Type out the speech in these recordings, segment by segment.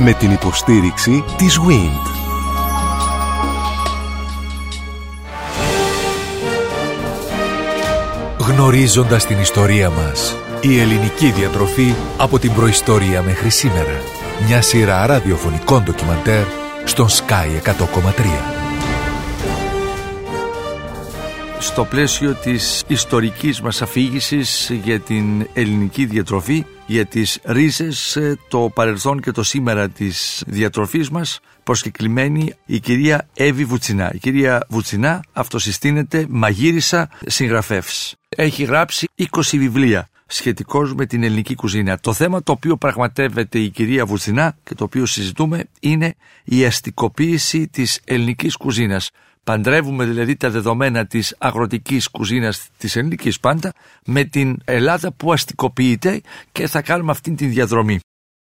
Με την υποστήριξη της WIND. Γνωρίζοντας την ιστορία μας. Η ελληνική διατροφή από την προϊστορία μέχρι σήμερα. Μια σειρά ραδιοφωνικών ντοκιμαντέρ στον Sky 100,3. Στο πλαίσιο της ιστορικής μας αφήγησης για την ελληνική διατροφή, για τις ρίζες, ε, το παρελθόν και το σήμερα της διατροφής μας, προσκεκλημένη η κυρία Εύη Βουτσινά. Η κυρία Βουτσινά αυτοσυστήνεται μαγείρισα συγγραφεύς. Έχει γράψει 20 βιβλία σχετικώς με την ελληνική κουζίνα. Το θέμα το οποίο πραγματεύεται η κυρία Βουτσινά και το οποίο συζητούμε είναι η αστικοποίηση της ελληνικής κουζίνας. Παντρεύουμε δηλαδή τα δεδομένα της αγροτικής κουζίνας της ελληνικής πάντα με την Ελλάδα που αστικοποιείται και θα κάνουμε αυτή την διαδρομή.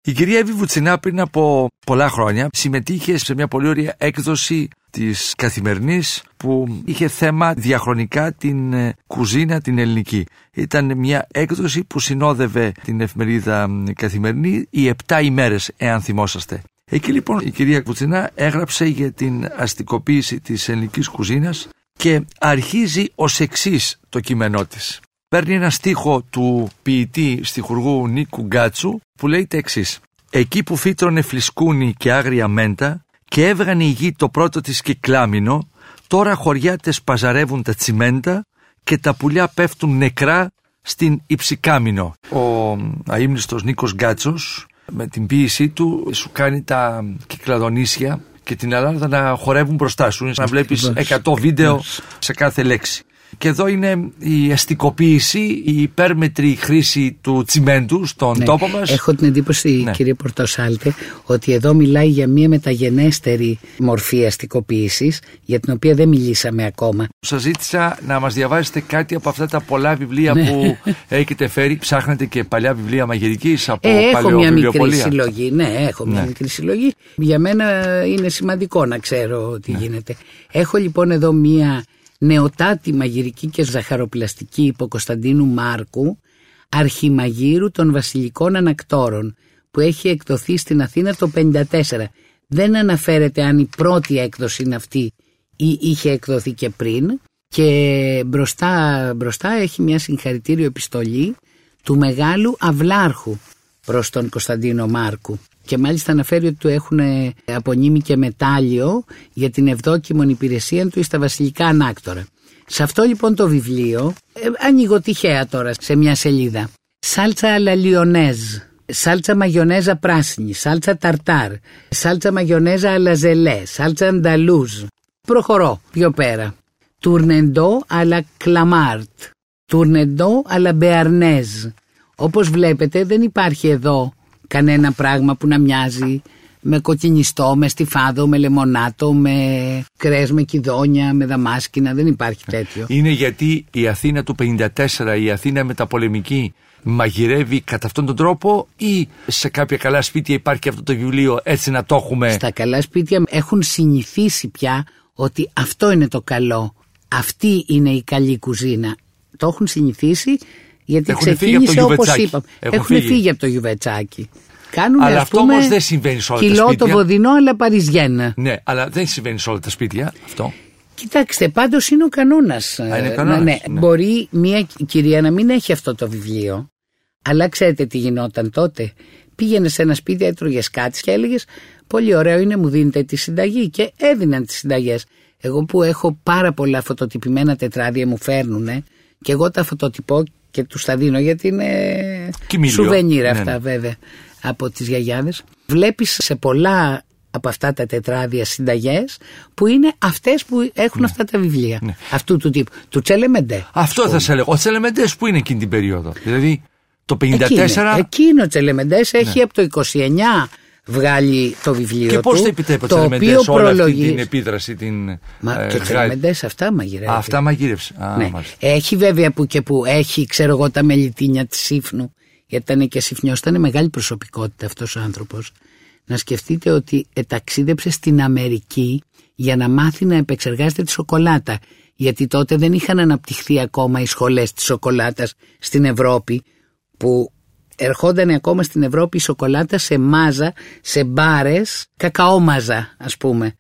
Η κυρία Εύη Βουτσινά πριν από πολλά χρόνια συμμετείχε σε μια πολύ ωραία έκδοση της Καθημερινής που είχε θέμα διαχρονικά την ε, κουζίνα την ελληνική. Ήταν μια έκδοση που συνόδευε την εφημερίδα Καθημερινή οι 7 ημέρες εάν θυμόσαστε. Εκεί λοιπόν η κυρία Κουτσινά έγραψε για την αστικοποίηση της ελληνικής κουζίνας και αρχίζει ως εξής το κείμενό της. Παίρνει ένα στίχο του ποιητή στιχουργού Νίκου Γκάτσου που λέει τα εξής. Εκεί που φύτρωνε φλισκούνι και άγρια μέντα και έβγανε η γη το πρώτο της κυκλάμινο, τώρα χωριάτες παζαρεύουν τα τσιμέντα και τα πουλιά πέφτουν νεκρά στην Υψικάμινο. Ο αείμνηστος Νίκος Γκάτσος με την ποίησή του σου κάνει τα κυκλαδονίσια και την Ελλάδα να χορεύουν μπροστά σου. Να βλέπεις 100 βίντεο σε κάθε λέξη. Και εδώ είναι η αστικοποίηση, η υπέρμετρη χρήση του τσιμέντου στον ναι. τόπο μας. Έχω την εντύπωση, ναι. κύριε Πορτοσάλτε, ότι εδώ μιλάει για μια μεταγενέστερη μορφή αστικοποίηση, για την οποία δεν μιλήσαμε ακόμα. Σας ζήτησα να μας διαβάσετε κάτι από αυτά τα πολλά βιβλία ναι. που έχετε φέρει. Ψάχνετε και παλιά βιβλία μαγειρικής από ε, Έχω μια μικρή συλλογή. Ναι, έχω μια ναι. μικρή συλλογή. Για μένα είναι σημαντικό να ξέρω τι ναι. γίνεται. Έχω λοιπόν εδώ μια νεοτάτη μαγειρική και ζαχαροπλαστική υπό Κωνσταντίνου Μάρκου, αρχιμαγείρου των βασιλικών ανακτόρων, που έχει εκδοθεί στην Αθήνα το 54. Δεν αναφέρεται αν η πρώτη έκδοση είναι αυτή ή είχε εκδοθεί και πριν και μπροστά, μπροστά έχει μια συγχαρητήριο επιστολή του μεγάλου αυλάρχου προς τον Κωνσταντίνο Μάρκου και μάλιστα αναφέρει ότι του έχουν απονείμει και μετάλλιο για την ευδόκιμον υπηρεσία του στα βασιλικά ανάκτορα. Σε αυτό λοιπόν το βιβλίο, ε, ανοίγω τυχαία τώρα σε μια σελίδα. Σάλτσα αλαλιονέζ, σάλτσα μαγιονέζα πράσινη, σάλτσα ταρτάρ, σάλτσα μαγιονέζα αλαζελέ, σάλτσα ανταλούζ. Προχωρώ πιο πέρα. Τουρνεντό αλλά κλαμάρτ, τουρνεντό αλλά μπεαρνέζ. Όπως βλέπετε δεν υπάρχει εδώ κανένα πράγμα που να μοιάζει με κοκκινιστό, με στιφάδο, με λεμονάτο, με κρέας, με κυδόνια, με δαμάσκηνα. Δεν υπάρχει τέτοιο. Είναι γιατί η Αθήνα του 54, η Αθήνα μεταπολεμική, μαγειρεύει κατά αυτόν τον τρόπο ή σε κάποια καλά σπίτια υπάρχει αυτό το βιβλίο έτσι να το έχουμε; Στα καλά σπίτια έχουν συνηθίσει πια ότι αυτό είναι το καλό. Αυτή είναι η καλή κουζίνα. Το έχουν συνηθίσει γιατί Έχουν ξεκίνησε όπως είπαμε. Έχουν, Έχουν φύγει. φύγει από το γιουβετσάκι. Κάνουν, αλλά αυτό όμως δεν συμβαίνει σε όλα τα σπίτια. Κιλό το βοδινό, αλλά παριζιένα. Ναι, αλλά δεν συμβαίνει σε όλα τα σπίτια αυτό. Κοιτάξτε, πάντως είναι ο κανόνας. Ναι, ναι. ναι. Μπορεί μια κυρία να μην έχει αυτό το βιβλίο, αλλά ξέρετε τι γινόταν τότε. Πήγαινε σε ένα σπίτι, έτρωγε κάτι και έλεγες Πολύ ωραίο είναι, μου δίνετε τη συνταγή. Και έδιναν τις συνταγές. Εγώ που έχω πάρα πολλά φωτοτυπημένα τετράδια μου φέρνουν και εγώ τα φωτοτυπώ και τους τα δίνω γιατί είναι σουβενίρα αυτά ναι, ναι. βέβαια από τις γιαγιάδες. Βλέπεις σε πολλά από αυτά τα τετράδια συνταγές που είναι αυτές που έχουν ναι. αυτά τα βιβλία. Ναι. Αυτού του τύπου. Του Τσελεμεντέ. Αυτό θα σε έλεγα. Ο Τσελεμεντές που είναι εκείνη την περίοδο; Δηλαδή το 54. Εκείνο, εκείνο ο Τσελεμεντές έχει από το 29 βγάλει το βιβλίο και του. Και πώ το επιτρέπει ο Τσελεμεντέ όλη αυτή την επίδραση, την. Μα ε, και ο Τσελεμεντέ αυτά μαγειρεύει. Α, αυτά μαγείρευσε. Α, ναι. Έχει βέβαια που και που έχει, ξέρω εγώ, τα μελιτίνια της Σύφνου. Γιατί ήταν και Συφνιός, ήταν μεγάλη προσωπικότητα αυτός ο άνθρωπος. Να σκεφτείτε ότι ταξίδεψε στην Αμερική για να μάθει να επεξεργάζεται τη σοκολάτα. Γιατί τότε δεν είχαν αναπτυχθεί ακόμα οι σχολές της σοκολάτας στην Ευρώπη που ερχόταν ακόμα στην Ευρώπη η σοκολάτα σε μάζα, σε μπάρες, κακαόμαζα ας πούμε.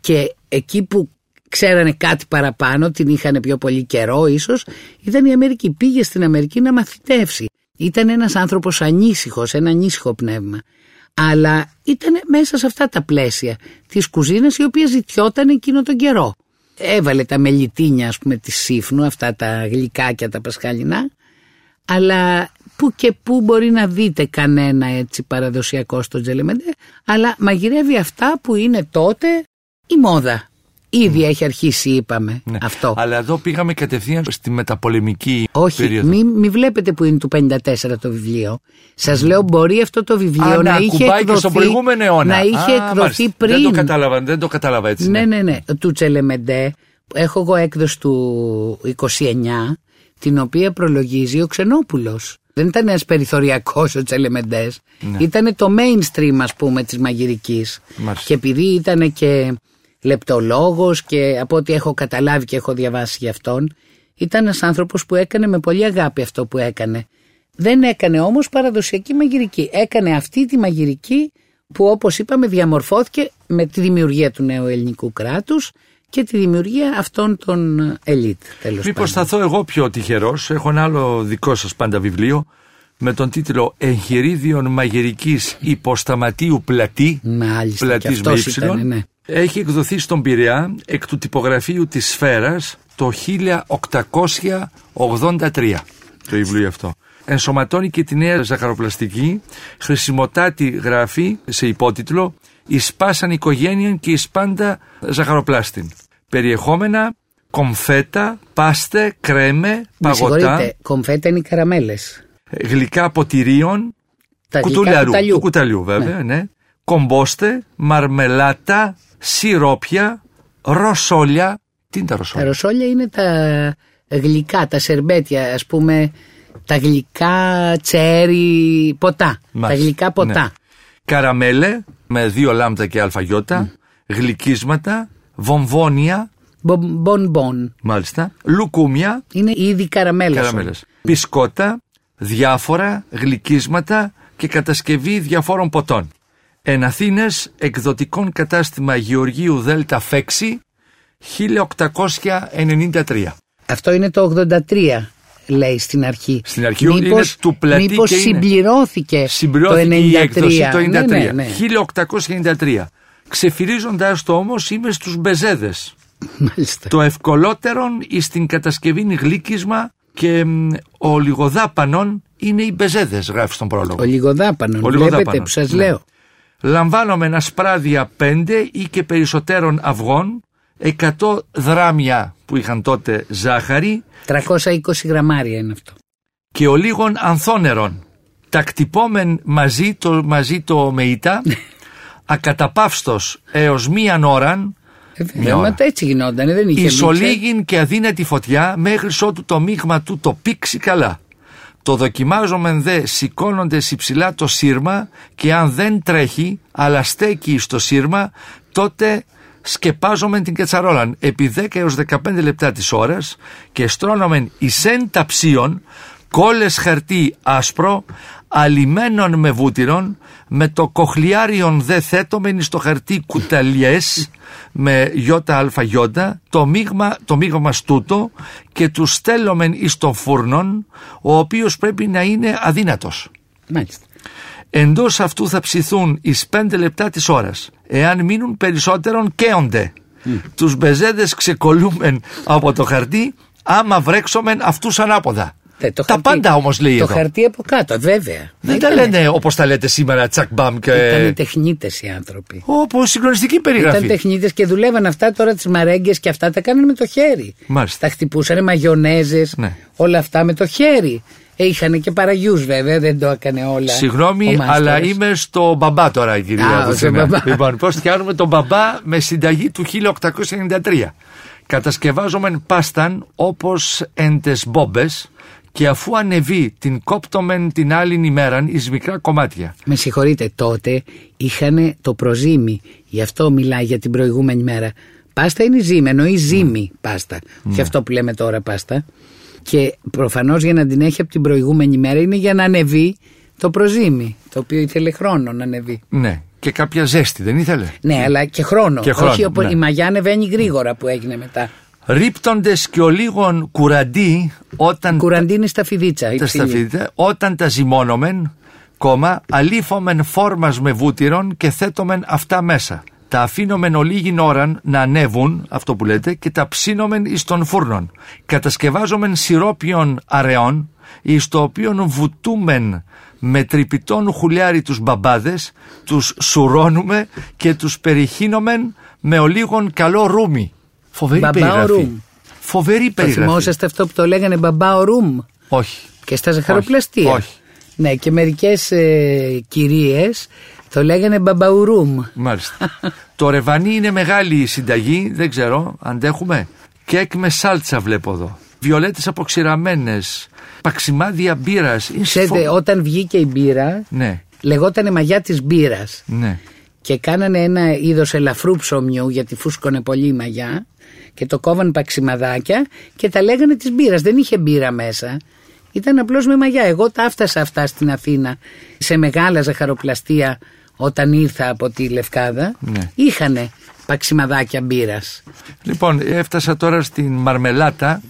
Και εκεί που ξέρανε κάτι παραπάνω, την είχαν πιο πολύ καιρό ίσως, ήταν η Αμερική. Πήγε στην Αμερική να μαθητεύσει. Ήταν ένας άνθρωπος ανήσυχος, ένα ανήσυχο πνεύμα. Αλλά ήταν μέσα σε αυτά τα πλαίσια της κουζίνας η οποία ζητιόταν εκείνο τον καιρό. Έβαλε τα μελιτίνια ας πούμε της σύφνου, αυτά τα γλυκάκια τα πασχαλινά, αλλά που και που μπορεί να δείτε κανένα έτσι παραδοσιακό στο Τζελεμεντέ, αλλά μαγειρεύει αυτά που είναι τότε η μόδα. Ήδη έχει αρχίσει, είπαμε ναι. αυτό. Αλλά εδώ πήγαμε κατευθείαν στη μεταπολεμική Όχι, περίοδο. Όχι, μην βλέπετε που είναι του 54 το βιβλίο. Σας λέω, μπορεί αυτό το βιβλίο να, είχε εκδοθεί. στον προηγούμενο αιώνα. Να είχε Α, εκδοθεί πριν. Δεν το κατάλαβα, δεν το κατάλαβα έτσι. Ναι, ναι, ναι. ναι. Του Τσελεμεντέ. Έχω εγώ έκδοση του 29, την οποία προλογίζει ο Ξενόπουλος. Δεν ήταν ένας περιθωριακός ο Τσελεμεντές. Ναι. Ήταν το mainstream, ας πούμε, της μαγειρικής. Και επειδή ήταν και λεπτολόγος και από ό,τι έχω καταλάβει και έχω διαβάσει για αυτόν ήταν ένας άνθρωπος που έκανε με πολύ αγάπη αυτό που έκανε. Δεν έκανε όμως παραδοσιακή μαγειρική. Έκανε αυτή τη μαγειρική που όπως είπαμε διαμορφώθηκε με τη δημιουργία του νέου ελληνικού κράτους και τη δημιουργία αυτών των ελίτ. Μήπως σταθώ εγώ πιο τυχερός. Έχω ένα άλλο δικό σας πάντα βιβλίο με τον τίτλο «Εγχειρίδιον μαγειρικής υποσταματίου πλατή». Μάλιστα, πλατής με ύψιλον. Ναι έχει εκδοθεί στον Πειραιά εκ του τυπογραφείου της Σφαίρας το 1883 το βιβλίο αυτό. Ενσωματώνει και τη νέα ζαχαροπλαστική, χρησιμοτάτη γράφει σε υπότιτλο «Η σπάσαν οικογένεια και η σπάντα ζαχαροπλάστην». Περιεχόμενα κομφέτα, πάστε, κρέμε, παγωτά. κομφέτα είναι οι καραμέλες. Γλυκά ποτηρίων, κουτουλιαρού, του κουταλιού βέβαια, ναι. ναι. Κομπόστε, μαρμελάτα, σιρόπια, ροσόλια. Τι είναι τα ροσόλια; Τα ροσόλια είναι τα γλυκά, τα σερμπέτια, ας πούμε, τα γλυκά τσέρι ποτά. Τα γλυκά ποτά. Ναι. Καραμέλε με δύο λάμδα και αλφαγιώτα, γλυκίσματα, βομβόνια. Μπον Μάλιστα. Λουκούμια. Είναι ήδη καραμέλες. καραμέλες. Πισκότα, διάφορα, γλυκίσματα και κατασκευή διαφόρων ποτών. Εν Αθήνες, εκδοτικών κατάστημα Γεωργίου Δέλτα Φέξη, 1893. Αυτό είναι το 83 λέει στην αρχή. Στην αρχή μήπως, είναι του πλατή μήπως και συμπληρώθηκε, συμπληρώθηκε το 93. η έκδοση το 93. Ναι, ναι, ναι. 1893. Ξεφυρίζοντας το όμως είμαι στους μπεζέδες. Μάλιστα. Το ευκολότερον εις την κατασκευή γλύκισμα και ο λιγοδάπανον είναι οι μπεζέδες γράφει στον πρόλογο. Ο λιγοδάπανον, ο βλέπετε που σας ναι. λέω λαμβάνομαι ένα σπράδια πέντε ή και περισσότερων αυγών, 100 δράμια που είχαν τότε ζάχαρη. 320 γραμμάρια είναι αυτό. Και ο λίγων ανθόνερων. Τακτυπόμεν μαζί το, μαζί το μεϊτά, ακαταπαύστος έως μίαν ώραν, ε, έτσι γινόταν, δεν είχε Ισολίγην και αδύνατη φωτιά μέχρι ότου το μείγμα του το πήξει καλά. Το δοκιμάζομεν δε σηκώνοντα υψηλά το σύρμα και αν δεν τρέχει αλλά στέκει στο σύρμα τότε σκεπάζομεν την κετσαρόλαν επί 10 έως 15 λεπτά της ώρας και στρώνομεν εισέν ταψίων κόλλες χαρτί άσπρο αλιμένων με βούτυρον με το κοχλιάριον δε θέτομεν στο χαρτί κουταλιές με γιώτα αλφα γιώτα το μείγμα, το μείγμα στούτο και τους στέλνομεν εις τον φούρνον ο οποίος πρέπει να είναι αδύνατος. Μάλιστα. Εντός αυτού θα ψηθούν εις πέντε λεπτά της ώρας. Εάν μείνουν περισσότερον καίονται. Mm. Τους μπεζέδες ξεκολλούμεν από το χαρτί άμα βρέξομεν αυτούς ανάποδα. Ναι, τα χαρτί, πάντα όμως λέει το εδώ. Το χαρτί από κάτω, βέβαια. Δεν τα λένε όπως τα λέτε σήμερα, τσακ μπαμ και. Ήταν τεχνίτες οι άνθρωποι. Όπως συγκλονιστική περιγραφή. Ήταν τεχνίτες και δουλεύαν αυτά τώρα τις μαρέγγες και αυτά τα κάνανε με το χέρι. Μάλιστα. Τα χτυπούσαν μαγιονέζες, ναι. όλα αυτά με το χέρι. Ε, είχαν και παραγιούς βέβαια, δεν το έκανε όλα. Συγγνώμη, αλλά είμαι στο μπαμπά τώρα, κυρία Βουτσινά. Λοιπόν, πώς φτιάχνουμε τον μπαμπά με συνταγή του 1893. Κατασκευάζομεν πάσταν όπως ente μπόμπες και αφού ανεβεί την κόπτομεν την άλλη ημέρα εις μικρά κομμάτια. Με συγχωρείτε, τότε είχαν το προζύμι, γι' αυτό μιλάει για την προηγούμενη μέρα. Πάστα είναι ζύμη, εννοεί ζύμη mm. πάστα, mm. και αυτό που λέμε τώρα πάστα. Και προφανώς για να την έχει από την προηγούμενη μέρα είναι για να ανεβεί το προζύμι, το οποίο ήθελε χρόνο να ανεβεί. Ναι. Και κάποια ζέστη, δεν ήθελε; Ναι, αλλά και χρόνο. Και χρόνο, Όχι, οπο- ναι. η μαγιά ανεβαίνει γρήγορα που έγινε μετά. Ρίπτοντες και ο λίγων κουραντί όταν Κουραντίνη στα φιδίτσα. η τα ψηλή. σταφίδια, όταν τα ζυμώνομεν, κόμμα, αλήφομεν φόρμας με βούτυρον και θέτομεν αυτά μέσα. Τα αφήνομεν ολίγην ώραν να ανέβουν, αυτό που λέτε, και τα ψήνομεν εις των φούρνων. Κατασκευάζομεν σιρόπιον αραιών, εις το οποίον βουτούμεν με τρυπητόν χουλιάρι τους μπαμπάδες, τους σουρώνουμε και τους περιχύνομεν με ολίγον καλό ρούμι. Φοβερή Baba au περιγραφή. rhum. Φοβερή Το περιγραφή. θυμόσαστε αυτό που το λέγανε baba au rhum Όχι. και στα ζαχαροπλαστεία. Όχι. Ναι, και μερικές ε, κυρίες το λέγανε baba au rhum. Μάλιστα. το ρεβανί είναι μεγάλη η συνταγή, δεν ξέρω, αντέχουμε. Κέικ με σάλτσα βλέπω εδώ. Βιολέτες αποξηραμένες, παξιμάδια μπύρας. Είναι Ξέρετε, σφο- όταν βγήκε η μπύρα, Ναι, λεγότανε μαγιά της μπύρας ναι. και κάνανε ένα είδος ελαφρού ψωμιού γιατί φούσκωνε πολύ η μαγιά και το κόβαν παξιμαδάκια και τα λέγανε της μπύρας. Δεν είχε μπύρα μέσα. Ήταν απλώς με μαγιά. Εγώ τα έφτασα αυτά στην Αθήνα σε μεγάλα ζαχαροπλαστεία όταν ήρθα από τη Λευκάδα. Ναι. Είχανε παξιμαδάκια μπύρας. Λοιπόν, έφτασα τώρα στην μαρμελάτα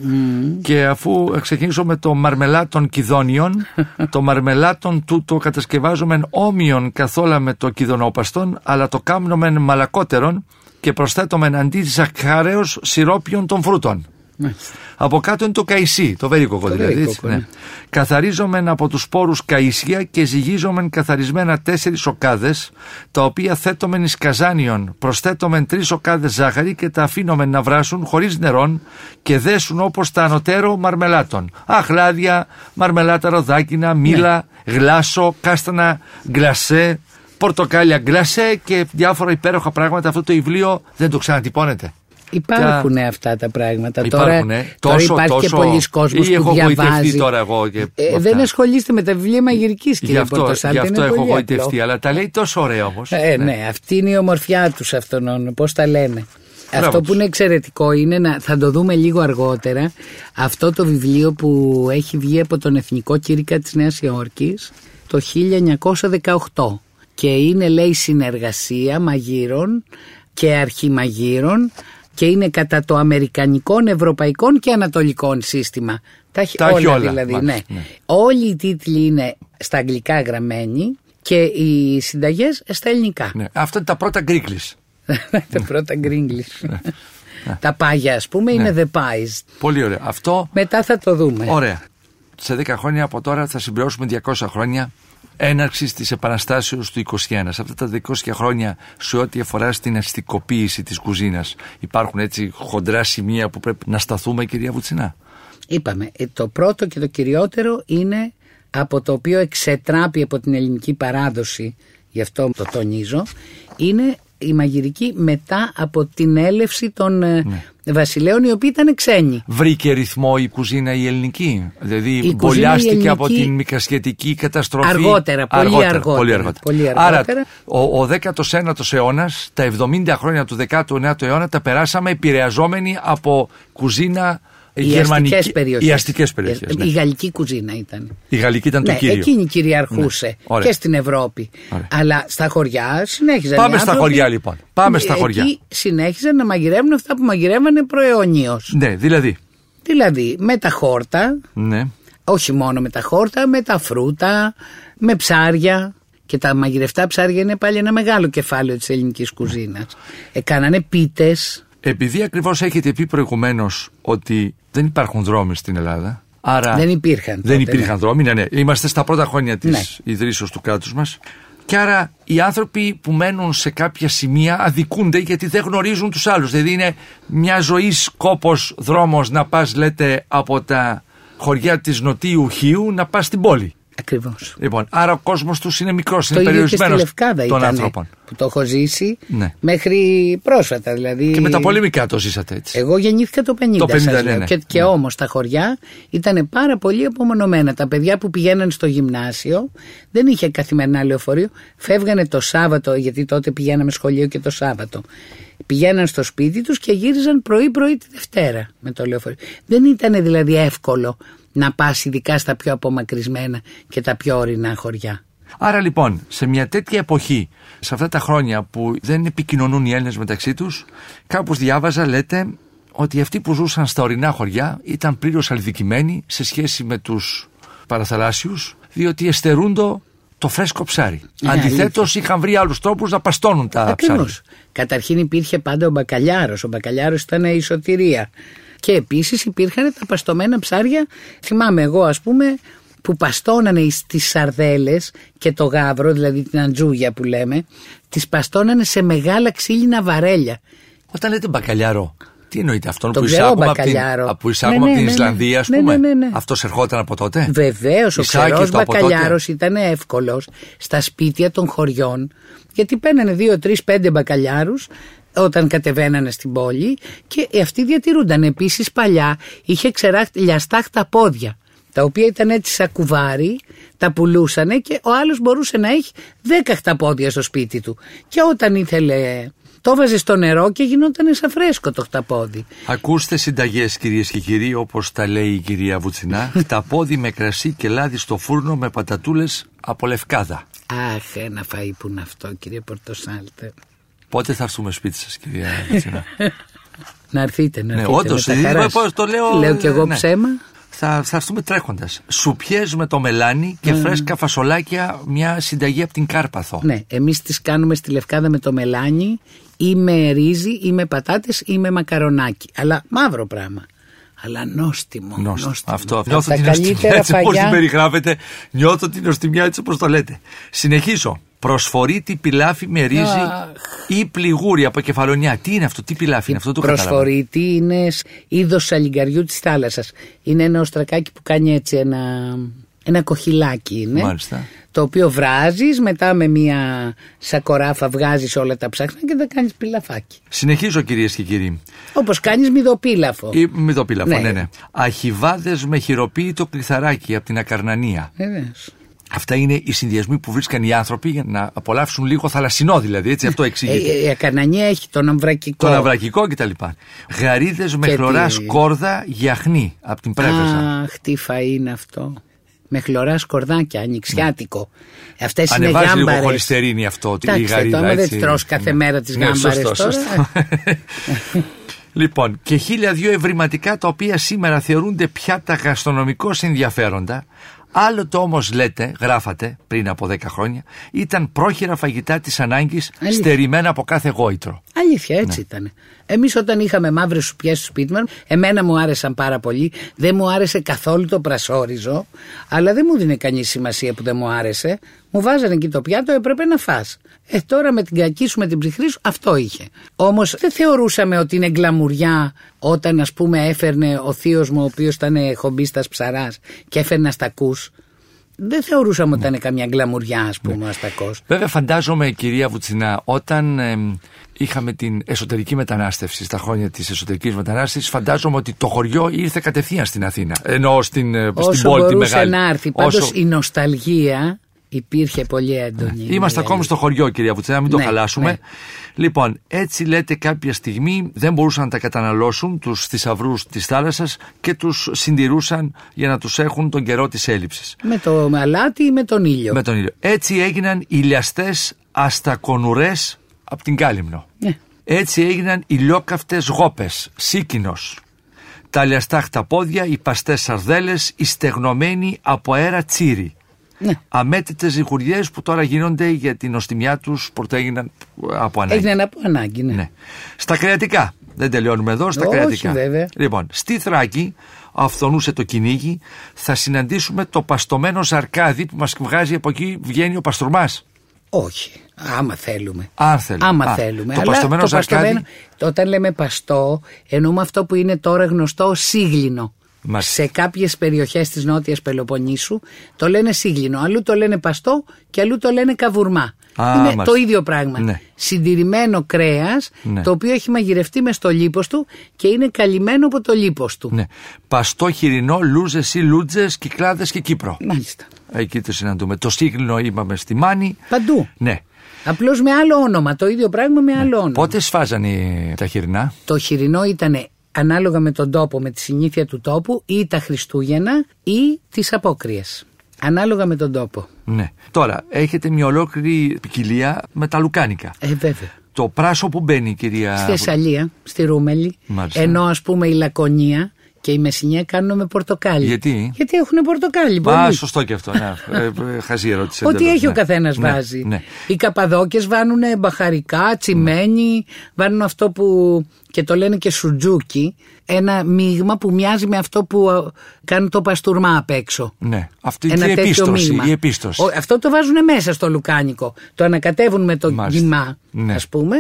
και αφού ξεκινήσω με το μαρμελάτων κιδόνιων, το μαρμελάτων τούτο κατασκευάζομεν όμοιον καθόλα με το κιδονόπαστον, αλλά το κάμνομεν μαλακότερον και προσθέτομεν αντί ζαχαρέως σιρόπιον των φρούτων. Από κάτω είναι το καϊσί, το βέρικοκο δηλαδή. βέρικοκο, έτσι, ναι. ναι. Καθαρίζομεν από τους σπόρους καϊσία και ζυγίζομεν καθαρισμένα τέσσερις οκάδες, τα οποία θέτομεν εις καζάνιον, προσθέτομεν τρεις οκάδες ζάχαρη και τα αφήνομεν να βράσουν χωρίς νερόν και δέσουν όπως τα ανωτέρω μαρμελάτων. Αχλάδια, μαρμελάτα ροδάκινα, μήλα, γλάσο, κάστανα, γκλασέ, πορτοκάλια γκλασέ και διάφορα υπέροχα πράγματα. Αυτό το βιβλίο δεν το ξανατυπώνεται. Υπάρχουν αυτά τα πράγματα. Υπάρχουν, τώρα, ε. τώρα Τόσο, υπάρχει τόσο, και πολλοί κόσμος ή που έχω διαβάζει. γοητευτεί τώρα εγώ και Ε, με δεν αυτά. ασχολείστε με τα βιβλία μαγειρικής, κύριε Γι' αυτό, Πορτοσάλτη. γι αυτό είναι έχω πολύ γοητευτεί, απλό. αλλά τα λέει τόσο ωραία όμως. Ε, ναι. αυτή είναι η ομορφιά τους αυτών, πώς τα λένε. Μπράβο Αυτό που τους. είναι εξαιρετικό είναι να θα το δούμε λίγο αργότερα αυτό το βιβλίο που έχει βγει από τον Εθνικό Κήρυκα της Νέας Υόρκης το 1918 και είναι λέει συνεργασία μαγείρων και αρχιμαγείρων και είναι κατά το αμερικανικών, ευρωπαϊκών και ανατολικών σύστημα. Τα έχει Τα έχει όλα, όλα, δηλαδή. μάλιστα, ναι. ναι. Όλοι οι τίτλοι είναι στα αγγλικά γραμμένοι και οι συνταγές στα ελληνικά. Ναι. Αυτά είναι τα πρώτα γκρίκλι. τα πρώτα γκρίγκλις. τα πάγια ας πούμε είναι the pies. Πολύ ωραία. Αυτό Μετά θα το δούμε. ωραία. Σε 10 χρόνια από τώρα θα συμπληρώσουμε 200 χρόνια έναρξης της επαναστάσεως του 21. Σε αυτά τα 200 χρόνια, σε ό,τι αφορά στην αστικοποίηση της κουζίνας, υπάρχουν έτσι χοντρά σημεία που πρέπει να σταθούμε, κυρία Βουτσινά; Είπαμε, ε, το πρώτο και το κυριότερο είναι από το οποίο εξετράπει από την ελληνική παράδοση, γι' αυτό το τονίζω, είναι η μαγειρική μετά από την έλευση των ε, Ναι. βασιλέων οι οποίοι ήταν ξένοι. Βρήκε ρυθμό η κουζίνα η ελληνική. Δηλαδή κουζίνα η μπολιάστηκε από ελληνική- την μικρασιατική καταστροφή. Αργότερα, πολύ αργότερα, Πολύ αργότερα. πολύ Άρα αργότερα. ο, ο 19ος αιώνας, τα 70 χρόνια του 19ου αιώνα τα περάσαμε επηρεαζόμενοι από κουζίνα Οι γερμανική. αστικές περιοχές. Οι αστικές περιοχές, ναι. Η γαλλική κουζίνα ήταν. Η γαλλική ήταν το ναι, κύριο. εκείνη κυριαρχούσε Ναι, ωραία. και στην Ευρώπη. Ωραία. Αλλά στα χωριά συνέχιζαν. Πάμε οι στα άνθρωποι- χωριά, λοιπόν. Πάμε στα Εκεί χωριά. συνέχιζαν να μαγειρεύουν αυτά που μαγειρεύανε προαιωνίως. Ναι, δηλαδή. Δηλαδή με τα χόρτα, Ναι. όχι μόνο με τα χόρτα, με τα φρούτα, με ψάρια. Και τα μαγειρευτά ψάρια είναι πάλι ένα μεγάλο κεφάλαιο της ελληνικής κουζίνας. Έκανανε πίτες, Επειδή ακριβώς έχετε πει προηγουμένως ότι δεν υπάρχουν δρόμοι στην Ελλάδα. Άρα Δεν υπήρχαν Δεν τότε, υπήρχαν ναι. δρόμοι, ναι, ναι. Είμαστε στα πρώτα χρόνια της Ναι. ιδρύσεως του κράτους μας. Και άρα οι άνθρωποι που μένουν σε κάποια σημεία αδικούνται γιατί δεν γνωρίζουν τους άλλους. Δηλαδή είναι μια ζωή κόπος δρόμος να πας λέτε από τα χωριά της Νοτίου Χίου να πας στην πόλη. Ακριβώς. Λοιπόν, άρα ο κόσμος τους είναι μικρός, είναι περιορισμένος των ανθρώπων. Που το έχω ζήσει ναι. μέχρι πρόσφατα. Δηλαδή... Και με τα πολύ μικρά το ζήσατε έτσι. Εγώ γεννήθηκα το 50. Το 50 ναι, ναι, Και, και ναι. όμως τα χωριά ήταν πάρα πολύ απομονωμένα. Τα παιδιά που πηγαίναν στο γυμνάσιο δεν είχε καθημερινά λεωφορείο. Φεύγανε το Σάββατο, γιατί τότε πηγαίναμε σχολείο και το Σάββατο. Πηγαίναν στο σπίτι τους και γύριζαν πρωί-πρωί τη Δευτέρα με το λεωφορείο. Δεν ήταν δηλαδή εύκολο να πας ειδικά στα πιο απομακρυσμένα και τα πιο ορεινά χωριά. Άρα λοιπόν, σε μια τέτοια εποχή, σε αυτά τα χρόνια που δεν επικοινωνούν οι Έλληνες μεταξύ τους, κάπως διάβαζα λέτε ότι αυτοί που ζούσαν στα ορεινά χωριά ήταν πλήρως αλδικημένοι σε σχέση με τους παραθαλάσσιους, διότι εστερούντο το φρέσκο ψάρι. Ε, Αντιθέτως, είχαν βρει άλλους τρόπους να παστώνουν τα ψάρια. Καταρχήν υπήρχε πάντα ο μπακαλιάρος. Ο μπακαλιάρος ήταν η σωτηρία. Και επίσης υπήρχαν τα παστομένα ψάρια. Θυμάμαι εγώ, ας πούμε, που παστώνανε στι σαρδέλες και το γάβρο, δηλαδή την αντζούγια που λέμε, τις παστώνανε σε μεγάλα ξύλινα βαρέλια. Όταν λέτε μπακαλιάρο, τι εννοείται αυτό που εισάγουμε, από την, που εισάγουμε ναι, από την ναι, ναι, Ισλανδία, ας πούμε. Ναι, ναι, Αυτός ερχόταν από τότε; Βεβαίως, ο ξερό μπακαλιάρος ήταν εύκολος στα σπίτια των χωριών, γιατί παίρνανε δύο, τρεις, πέντε μπακαλιάρους όταν κατεβαίνανε στην πόλη και αυτοί διατηρούνταν. Επίσης παλιά είχε ξεράχτυλιαστά τα πόδια τα οποία ήταν έτσι σαν κουβάρι, τα πουλούσανε και ο άλλος μπορούσε να έχει δέκα χταπόδια στο σπίτι του. Και όταν ήθελε το βάζε στο νερό και γινόταν σαν φρέσκο το χταπόδι. Ακούστε συνταγές κυρίες και κύριοι, όπως τα λέει η κυρία Βουτσινά. χταπόδι με κρασί και λάδι στο φούρνο με πατατούλες από λευκάδα. Αχ, ένα φαΐ που είναι αυτό, κύριε Πορτοσάλτε. Πότε θα έρθουμε σπίτι σας, κυρία Βουτσινά. να έρθετε, να ναι, έρθετε. Ναι, όντω, το λέω. Λέω κι εγώ ναι. ψέμα θα, θα έρθουμε τρέχοντας. Σουπιέ με το μελάνι και mm. φρέσκα φασολάκια, μια συνταγή από την Κάρπαθο. Ναι, εμείς τις κάνουμε στη λευκάδα με το μελάνι ή με ρύζι ή με πατάτες ή με μακαρονάκι. Αλλά μαύρο πράγμα. Αλλά νόστιμο. νόστιμο. Αυτό. Νιώθω την νοστιμιά έτσι όπω την περιγράφετε. Νιώθω την νοστιμιά έτσι όπω το λέτε. Συνεχίζω. Προσφορήτη πιλάφι με ρύζι ή πληγούρι από κεφαλονιά. Τι είναι αυτό, τι πιλάφι είναι αυτό το Προσφορήτη είναι είδος σαλιγκαριού της θάλασσας. Είναι ένα οστρακάκι που κάνει έτσι ένα, ένα κοχυλάκι είναι. Μάλιστα. Το οποίο βράζεις, μετά με μια σακοράφα βγάζεις όλα τα ψάχνα και δεν κάνεις πιλαφάκι. Συνεχίζω κυρίες και κύριοι. Όπως κάνεις μυδοπίλαφο. Ή μυδοπίλαφο, ναι, ναι. ναι. Αχιβάδες με χειροποίητο κλειθαράκι από την Ακαρνανία. Βεβαίως. Αυτά είναι οι συνδυασμοί που βρίσκαν οι άνθρωποι για να απολαύσουν λίγο θαλασσινό δηλαδή. Έτσι, αυτό εξηγείται. Ε, η Ακανανία έχει τον αμβρακικό. Τον αμβρακικό κτλ. Γαρίδες με χλωράς σκόρδα γιαχνή από την πρέβεζα. Αχ, τι φα είναι αυτό. Με χλωράς σκορδάκια, ανοιξιάτικο. Ναι. Αυτές είναι γάμπαρε. Ανεβάζει λίγο χολυστερίνη αυτό. Εντάξει, η γαρίδα, τώρα δεν τρως κάθε ναι. μέρα τις ναι, γάμπαρες τώρα. Λοιπόν, και χίλια δύο ευρηματικά τα οποία σήμερα θεωρούνται πια τα γαστρονομικώς ενδιαφέροντα, Άλλο το όμως λέτε, γράφατε πριν από 10 χρόνια, ήταν πρόχειρα φαγητά της ανάγκης στερημένα από κάθε γόητρο. Αλήθεια, έτσι ναι. ήταν. Εμείς όταν είχαμε μαύρες σουπιές στο σπίτι μας, εμένα μου άρεσαν πάρα πολύ. Δεν μου άρεσε καθόλου το πρασόριζο, αλλά δεν μου δίνει κανείς σημασία που δεν μου άρεσε. Μου βάζανε εκεί το πιάτο, έπρεπε να φας. Ε, τώρα με την κακή σου, με την ψυχρή σου, αυτό είχε. Όμως δεν θεωρούσαμε ότι είναι γκλαμουριά όταν, ας πούμε, έφερνε ο θείος μου, ο οποίος ήταν χομπίστας ψαράς και έφερνε αστακού. Δεν θεωρούσαμε ότι ήταν καμιά γκλαμουριά, ας πούμε, ο αστακός. Βέβαια, φαντάζομαι, κυρία Βουτσινά, όταν είχαμε την εσωτερική μετανάστευση, στα χρόνια της εσωτερικής μετανάστευσης, φαντάζομαι ότι το χωριό ήρθε κατευθείαν στην Αθήνα. Ενώ στην, ε, στην πόλη τη μεγάλη. να έρθει. Πάντως η νοσταλγία υπήρχε πολύ έντονη. Ναι. Είμαστε ακόμη στο χωριό, κυρία Βουτσένα, μην το ναι, χαλάσουμε. Ναι. Λοιπόν, έτσι λέτε κάποια στιγμή δεν μπορούσαν να τα καταναλώσουν τους θησαυρούς της θάλασσας και τους συντηρούσαν για να τους έχουν τον καιρό της έλλειψης. Με το αλάτι ή με τον ήλιο. Με τον ήλιο. Έτσι έγιναν οι λιαστέ αστακονουρέ από την Κάλυμνο. Ναι. Έτσι έγιναν οι λιόκαυτες γόπες, σίκινος. Τα λιαστά χταπόδια, οι παστές σαρδέλες, οι στεγνωμένοι από αέρα τσίρι. Ναι. Αμέτρητες ζυγουριές που τώρα γίνονται για την οστιμιά τους που έγιναν από ανάγκη. Έγιναν από ανάγκη, ναι. ναι. Στα κρεατικά. Δεν τελειώνουμε εδώ, στα Όχι, κρεατικά. Βέβαια. Λοιπόν, στη Θράκη, αυθονούσε το κυνήγι, θα συναντήσουμε το παστομένο ζαρκάδι που μας βγάζει από εκεί, βγαίνει ο παστρουμάς. Όχι. Άμα θέλουμε. Αν θέλουμε. Άμα Α, θέλουμε. Το Αλλά παστομένο το παστομένο, όταν λέμε παστό, εννοούμε αυτό που είναι τώρα γνωστό ως σύγλινο. Σε κάποιες περιοχές της Νότιας Πελοποννήσου το λένε σύγκλινο, αλλού το λένε παστό και αλλού το λένε καβουρμά. είναι το ίδιο πράγμα. Ναι. Συντηρημένο κρέας, ναι. το οποίο έχει μαγειρευτεί μες στο λίπος του και είναι καλυμμένο από το λίπος του. Ναι. Παστό, χοιρινό, λούζες ή λούτζες, κυκλάδες και Κύπρο. Μάλιστα. Εκεί το συναντούμε. Το σύγκλινο είπαμε στη Μάνη. Παντού. Ναι. Απλώς με άλλο όνομα. Το ίδιο πράγμα με ναι. άλλο όνομα. Πότε σφάζανε τα χοιρινά; Το χοιρινό ήταν ανάλογα με τον τόπο, με τη συνήθεια του τόπου, ή τα Χριστούγεννα ή τις απόκριες. Ανάλογα με τον τόπο. Ναι. Τώρα, έχετε μια ολόκληρη ποικιλία με τα λουκάνικα. Ε, βέβαια. Το πράσο που μπαίνει, κυρία. Στη Θεσσαλία, στη Ρούμελη. Μάλιστα. Ενώ ας πούμε η Λακωνία και η Μεσσηνία κάνουν με πορτοκάλι. Γιατί; Γιατί έχουν πορτοκάλι. Πολύ. Α, σωστό και αυτό. Ναι. Ε, ε, χαζή ερώτηση. Ό,τι έχει ναι. ο καθένας ναι, βάζει. Ναι. Οι Καπαδόκες βάνουν μπαχαρικά, τσιμένι, βάνουν αυτό που. και το λένε και σουτζούκι. Ένα μείγμα που μοιάζει με αυτό που κάνουν το παστούρμα απ' έξω. Ναι. Αυτή Ένα η επίστοση, η επίστοση. αυτό το βάζουν μέσα στο λουκάνικο. Το ανακατεύουν με το γυμά, ναι. ας πούμε,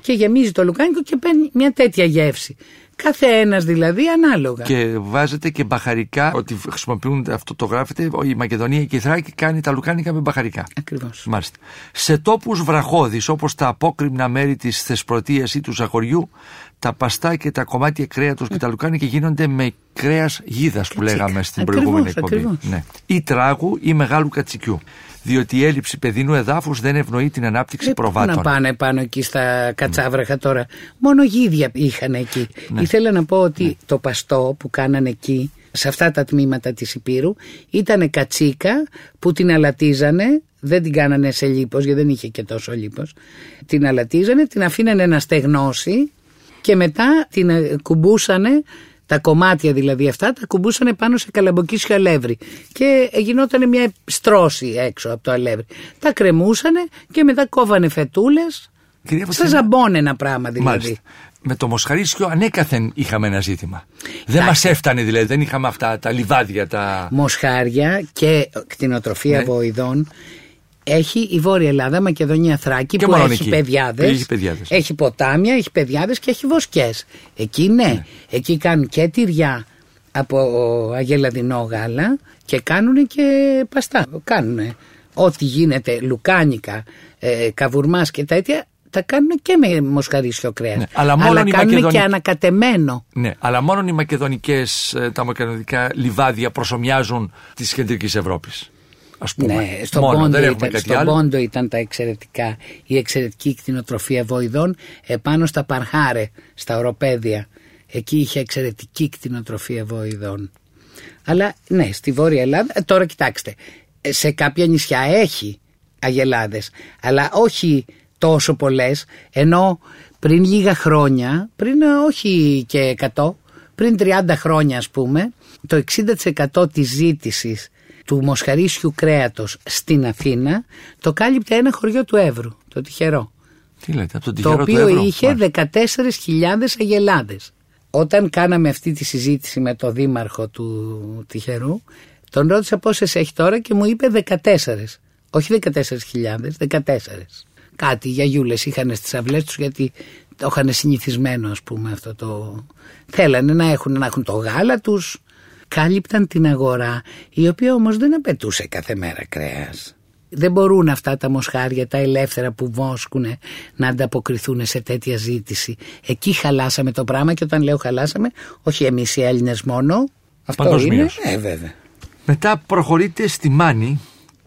και γεμίζει το λουκάνικο και παίρνει μια τέτοια γεύση. Κάθε ένας δηλαδή ανάλογα. Και βάζετε και μπαχαρικά, ότι χρησιμοποιούν αυτό το γράφετε, η Μακεδονία και η Θράκη κάνει τα λουκάνικα με μπαχαρικά. Ακριβώς. Μάλιστα. Σε τόπους βραχώδει, όπως τα απόκριμνα μέρη της Θεσπρωτείας ή του Ζαχωριού, τα παστά και τα κομμάτια κρέατος και τα λουκάνικα γίνονται με κρέας γίδας που λέγαμε στην προηγούμενη εκπομπή. Ναι. Ή τράγου ή μεγάλου κατσικιού διότι η έλλειψη παιδινού εδάφους δεν ευνοεί την ανάπτυξη ε, προβάτων. Να πάνε πάνω εκεί στα κατσάβραχα τώρα; Μόνο γίδια είχαν εκεί. Ναι. Ήθελα να πω ότι ναι. το παστό που κάνανε εκεί, σε αυτά τα τμήματα της Υπήρου, ήταν κατσίκα που την αλατίζανε δεν την κάνανε σε λίπος γιατί δεν είχε και τόσο λίπος την αλατίζανε, την αφήνανε να στεγνώσει και μετά την κουμπούσανε τα κομμάτια δηλαδή αυτά τα κουμπούσαν πάνω σε καλαμποκίσιο αλεύρι και γινόταν μια στρώση έξω από το αλεύρι. Τα κρεμούσανε και μετά κόβανε φετούλες Σαν ζαμπόν ένα πράγμα δηλαδή. Μάλιστα. Με το μοσχαρίσιο ανέκαθεν είχαμε ένα ζήτημα. Δεν μας έφτανε δηλαδή, δεν είχαμε αυτά τα λιβάδια. Τα... Μοσχάρια και κτηνοτροφία ναι. βοηδών έχει η Βόρεια Ελλάδα, Μακεδονία, Θράκη που έχει παιδιάδες. Έχει, έχει ποτάμια, έχει παιδιάδες και έχει βοσκές. Εκεί ναι. ναι. Εκεί κάνουν και τυριά από αγελαδινό γάλα και κάνουν και παστά. Κάνουν ό,τι γίνεται, λουκάνικα, ε, καβουρμάς και τα αίτια τα κάνουν και με μοσχαρίσιο κρέας. Ναι, αλλά μόνο αλλά κάνουν και ανακατεμένο. Ναι, αλλά μόνο οι μακεδονικές, ε, τα μακεδονικά λιβάδια προσωμιάζουν τη κεντρική Ευρώπης πούμε. Ναι, στον, Μόνο, Πόντο, ήταν, στον Πόντο ήταν τα εξαιρετικά, η εξαιρετική κτηνοτροφία βοηδών επάνω στα Παρχάρε, στα οροπέδια. Εκεί είχε εξαιρετική κτηνοτροφία βοηδών. Αλλά ναι, στη Βόρεια Ελλάδα, ε, τώρα κοιτάξτε, ε, σε κάποια νησιά έχει αγελάδες, αλλά όχι τόσο πολλές, ενώ πριν λίγα χρόνια, πριν όχι και 100, πριν 30 χρόνια ας πούμε, το 60% της ζήτησης του μοσχαρίσιου κρέατος στην Αθήνα το κάλυπτε ένα χωριό του Εύρου, το Τυχερό. Τι λέτε, από το, τυχερό το οποίο είχε 14.000 αγελάδες. Όταν κάναμε αυτή τη συζήτηση με το δήμαρχο του Τυχερού, τον ρώτησα πόσες έχει τώρα και μου είπε 14. Όχι 14.000, 14. Κάτι για γιούλες είχαν στις αυλές τους γιατί το είχαν συνηθισμένο, ας πούμε, αυτό το. Θέλανε να έχουν, να έχουν το γάλα τους, κάλυπταν την αγορά η οποία όμως δεν απαιτούσε κάθε μέρα κρέας. Δεν μπορούν αυτά τα μοσχάρια, τα ελεύθερα που βόσκουν να ανταποκριθούν σε τέτοια ζήτηση. Εκεί χαλάσαμε το πράγμα και όταν λέω χαλάσαμε, όχι εμείς οι Έλληνες μόνο, αυτό είναι. Ε, βέβαια. Μετά προχωρείτε στη Μάνη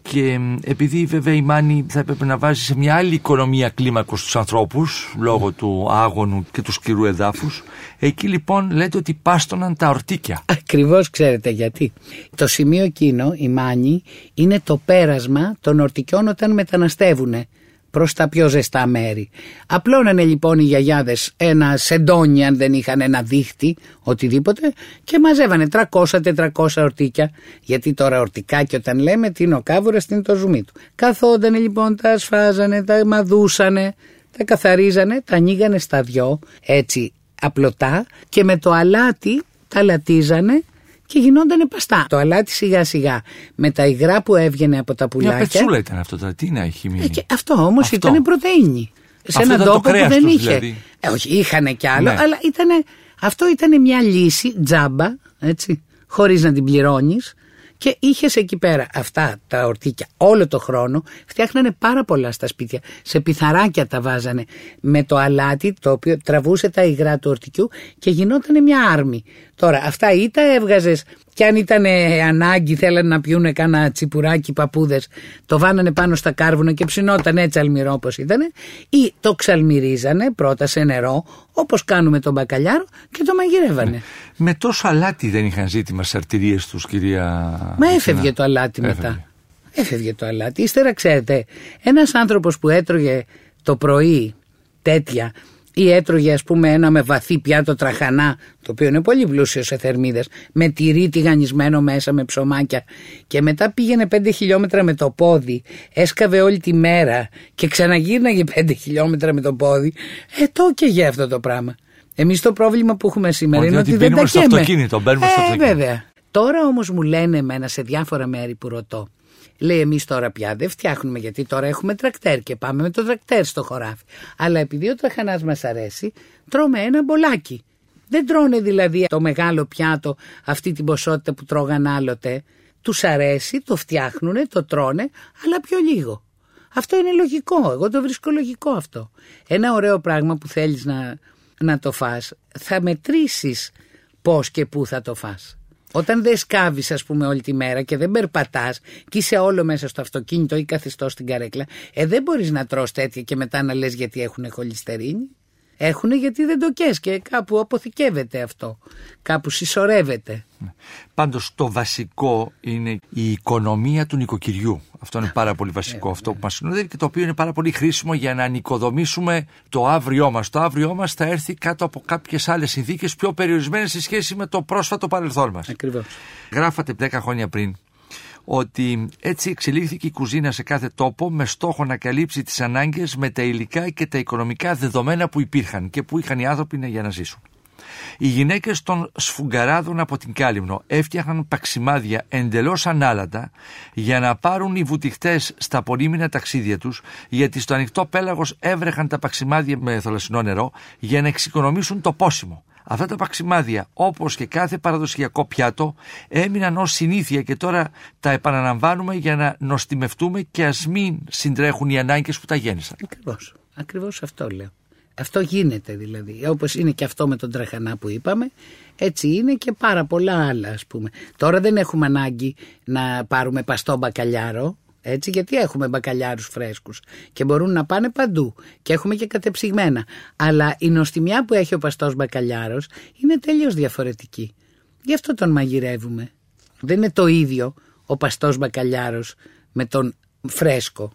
και επειδή βέβαια η Μάνη θα έπρεπε να βάζει σε μια άλλη οικονομία κλίμακος στους ανθρώπους λόγω του άγωνου και του σκληρού εδάφους εκεί λοιπόν λέτε ότι πάστοναν τα ορτίκια. Ακριβώς ξέρετε γιατί. Το σημείο εκείνο, η Μάνη, είναι το πέρασμα των ορτικιών όταν μεταναστεύουν προς τα πιο ζεστά μέρη. Απλώνανε λοιπόν οι γιαγιάδες ένα σεντόνι αν δεν είχαν ένα δίχτυ, οτιδήποτε και μαζεύανε 300-400 ορτίκια γιατί τώρα ορτικά και όταν λέμε τι είναι ο κάβουρας, τι είναι το ζουμί του. Καθότανε λοιπόν, τα ασφάζανε, τα μαδούσανε, τα καθαρίζανε, τα ανοίγανε στα δυο έτσι απλωτά και με το αλάτι τα λατίζανε και γινόταν παστά. Το αλάτι σιγά σιγά με τα υγρά που έβγαινε από τα πουλάκια. Μια πετσούλα ήταν αυτό, τώρα. τι να έχει μείνει; Ε, αυτό όμως ήταν πρωτενη. Σε έναν τόπο που δεν είχε. Δηλαδή. Ε, όχι, είχαν κι άλλο, ναι. αλλά ήτανε, αυτό ήταν μια λύση τζάμπα, έτσι, χωρίς να την πληρώνεις και είχες εκεί πέρα αυτά τα ορτίκια όλο το χρόνο. Φτιάχνανε πάρα πολλά στα σπίτια. Σε πιθαράκια τα βάζανε με το αλάτι το οποίο τραβούσε τα υγρά του ορτικιού και γινόταν μια άρμη. Τώρα αυτά ή τα έβγαζες και αν ήταν ανάγκη θέλανε να πιούνε κάνα τσιπουράκι παππούδες, το βάνανε πάνω στα κάρβουνα και ψινόταν έτσι αλμυρό όπως ήταν ή το ξαλμυρίζανε πρώτα σε νερό όπως κάνουμε τον μπακαλιάρο και το μαγειρεύανε. Ναι. Με τόσο αλάτι δεν είχαν ζήτημα στις αρτηρίες τους, κυρία. Μα έφευγε το αλάτι μετά. Έφευγε το αλάτι. Ύστερα ξέρετε, ένας άνθρωπος που έτρωγε το πρωί τέτοια ή έτρωγε ας πούμε ένα με βαθύ πιάτο τραχανά το οποίο είναι πολύ πλούσιος σε θερμίδες με τυρί τηγανισμένο μέσα με ψωμάκια και μετά πήγαινε 5 χιλιόμετρα με το πόδι έσκαβε όλη τη μέρα και ξαναγύρναγε 5 χιλιόμετρα με το πόδι ε το και για αυτό το πράγμα εμείς το πρόβλημα που έχουμε σήμερα είναι ότι, δεν τα στο αυτοκίνητο, μπαίνουμε στο ε, αυτοκίνητο. βέβαια. Τώρα όμως μου λένε εμένα σε διάφορα μέρη που ρωτώ Λέει εμείς τώρα πια δεν φτιάχνουμε γιατί τώρα έχουμε τρακτέρ και πάμε με το τρακτέρ στο χωράφι. Αλλά επειδή ο τραχανάς μας αρέσει τρώμε ένα μπολάκι. Δεν τρώνε δηλαδή το μεγάλο πιάτο αυτή την ποσότητα που τρώγαν άλλοτε. Τους αρέσει, το φτιάχνουνε, το τρώνε, αλλά πιο λίγο. Αυτό είναι λογικό, εγώ το βρίσκω λογικό αυτό. Ένα ωραίο πράγμα που θέλεις να, να το φας, θα μετρήσεις πώς και πού θα το φας. Όταν δεν σκάβεις, ας πούμε, όλη τη μέρα και δεν περπατάς και είσαι όλο μέσα στο αυτοκίνητο ή καθιστός στην καρέκλα, ε, δεν μπορείς να τρως τέτοια και μετά να λες γιατί έχουν χολυστερίνη. Έχουν γιατί δεν το κες και κάπου αποθηκεύεται αυτό. Κάπου συσσωρεύεται. Ναι. Πάντως το βασικό είναι η οικονομία του νοικοκυριού. Αυτό είναι πάρα πολύ βασικό. αυτό που μας συνοδεύει και το οποίο είναι πάρα πολύ χρήσιμο για να νοικοδομήσουμε το αύριό μας. Το αύριό μας θα έρθει κάτω από κάποιες άλλες συνθήκες πιο περιορισμένες σε σχέση με το πρόσφατο παρελθόν μας. Ακριβώς. Γράφατε 10 χρόνια πριν ότι έτσι εξελίχθηκε η κουζίνα σε κάθε τόπο με στόχο να καλύψει τις ανάγκες με τα υλικά και τα οικονομικά δεδομένα που υπήρχαν και που είχαν οι άνθρωποι για να ζήσουν. Οι γυναίκες των σφουγγαράδων από την Κάλυμνο έφτιαχναν παξιμάδια εντελώς ανάλατα για να πάρουν οι βουτυχτές στα πολύμηνα ταξίδια τους γιατί στο ανοιχτό πέλαγος έβρεχαν τα παξιμάδια με θολασσινό νερό για να εξοικονομήσουν το πόσιμο. Αυτά τα παξιμάδια, όπως και κάθε παραδοσιακό πιάτο, έμειναν ως συνήθεια και τώρα τα επαναλαμβάνουμε για να νοστιμευτούμε και ας μην συντρέχουν οι ανάγκες που τα γέννησαν. Ακριβώς. Ακριβώς αυτό λέω. Αυτό γίνεται δηλαδή. Όπως είναι και αυτό με τον τραχανά που είπαμε, έτσι είναι και πάρα πολλά άλλα ας πούμε. Τώρα δεν έχουμε ανάγκη να πάρουμε παστό μπακαλιάρο, έτσι, γιατί έχουμε μπακαλιάρους φρέσκους και μπορούν να πάνε παντού και έχουμε και κατεψυγμένα. Αλλά η νοστιμιά που έχει ο παστός μπακαλιάρος είναι τελείως διαφορετική. Γι' αυτό τον μαγειρεύουμε. Δεν είναι το ίδιο ο παστός μπακαλιάρος με τον φρέσκο.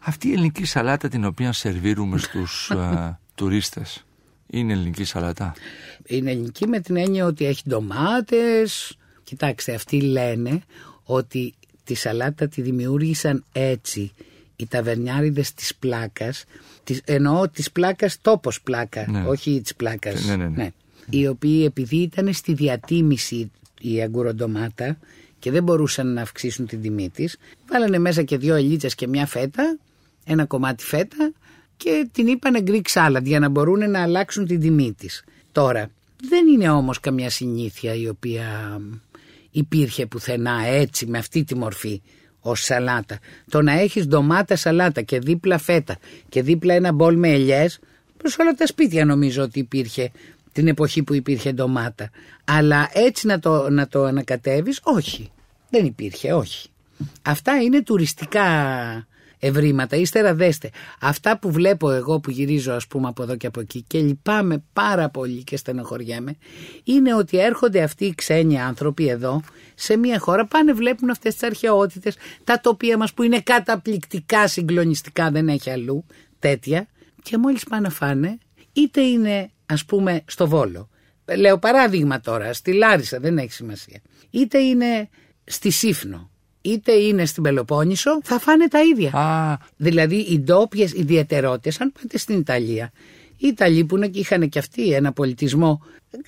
Αυτή η ελληνική σαλάτα την οποία σερβίρουμε στους α, τουρίστες είναι ελληνική σαλάτα; Είναι ελληνική με την έννοια ότι έχει ντομάτες. Κοιτάξτε, αυτοί λένε ότι τη σαλάτα τη δημιούργησαν έτσι οι ταβερνιάριδες της πλάκας, της, εννοώ της πλάκας τόπος πλάκα, ναι. όχι της πλάκας. Ναι, ναι, ναι. ναι. Οι οποίοι επειδή ήταν στη διατίμηση η αγκουροντομάτα και δεν μπορούσαν να αυξήσουν την τιμή της, βάλανε μέσα και δύο ελίτσες και μια φέτα, ένα κομμάτι φέτα και την είπανε Greek salad για να μπορούν να αλλάξουν την τιμή της. Τώρα, δεν είναι όμως καμιά συνήθεια η οποία υπήρχε πουθενά έτσι με αυτή τη μορφή ως σαλάτα. Το να έχεις ντομάτα σαλάτα και δίπλα φέτα και δίπλα ένα μπολ με ελιές προς όλα τα σπίτια νομίζω ότι υπήρχε την εποχή που υπήρχε ντομάτα. Αλλά έτσι να το, να το ανακατεύεις όχι. Δεν υπήρχε όχι. Αυτά είναι τουριστικά ευρήματα. Ύστερα δέστε, αυτά που βλέπω εγώ που γυρίζω ας πούμε από εδώ και από εκεί και λυπάμαι πάρα πολύ και στενοχωριέμαι είναι ότι έρχονται αυτοί οι ξένοι άνθρωποι εδώ σε μια χώρα πάνε βλέπουν αυτές τις αρχαιότητες τα τοπία μας που είναι καταπληκτικά συγκλονιστικά δεν έχει αλλού τέτοια και μόλις πάνε να φάνε είτε είναι ας πούμε στο Βόλο λέω παράδειγμα τώρα στη Λάρισα δεν έχει σημασία είτε είναι στη Σύφνο είτε είναι στην Πελοπόννησο, θα φάνε τα ίδια. Α. Δηλαδή οι ντόπιες ιδιαιτερότητες, αν πάτε στην Ιταλία, οι Ιταλοί που είχαν και αυτοί ένα πολιτισμό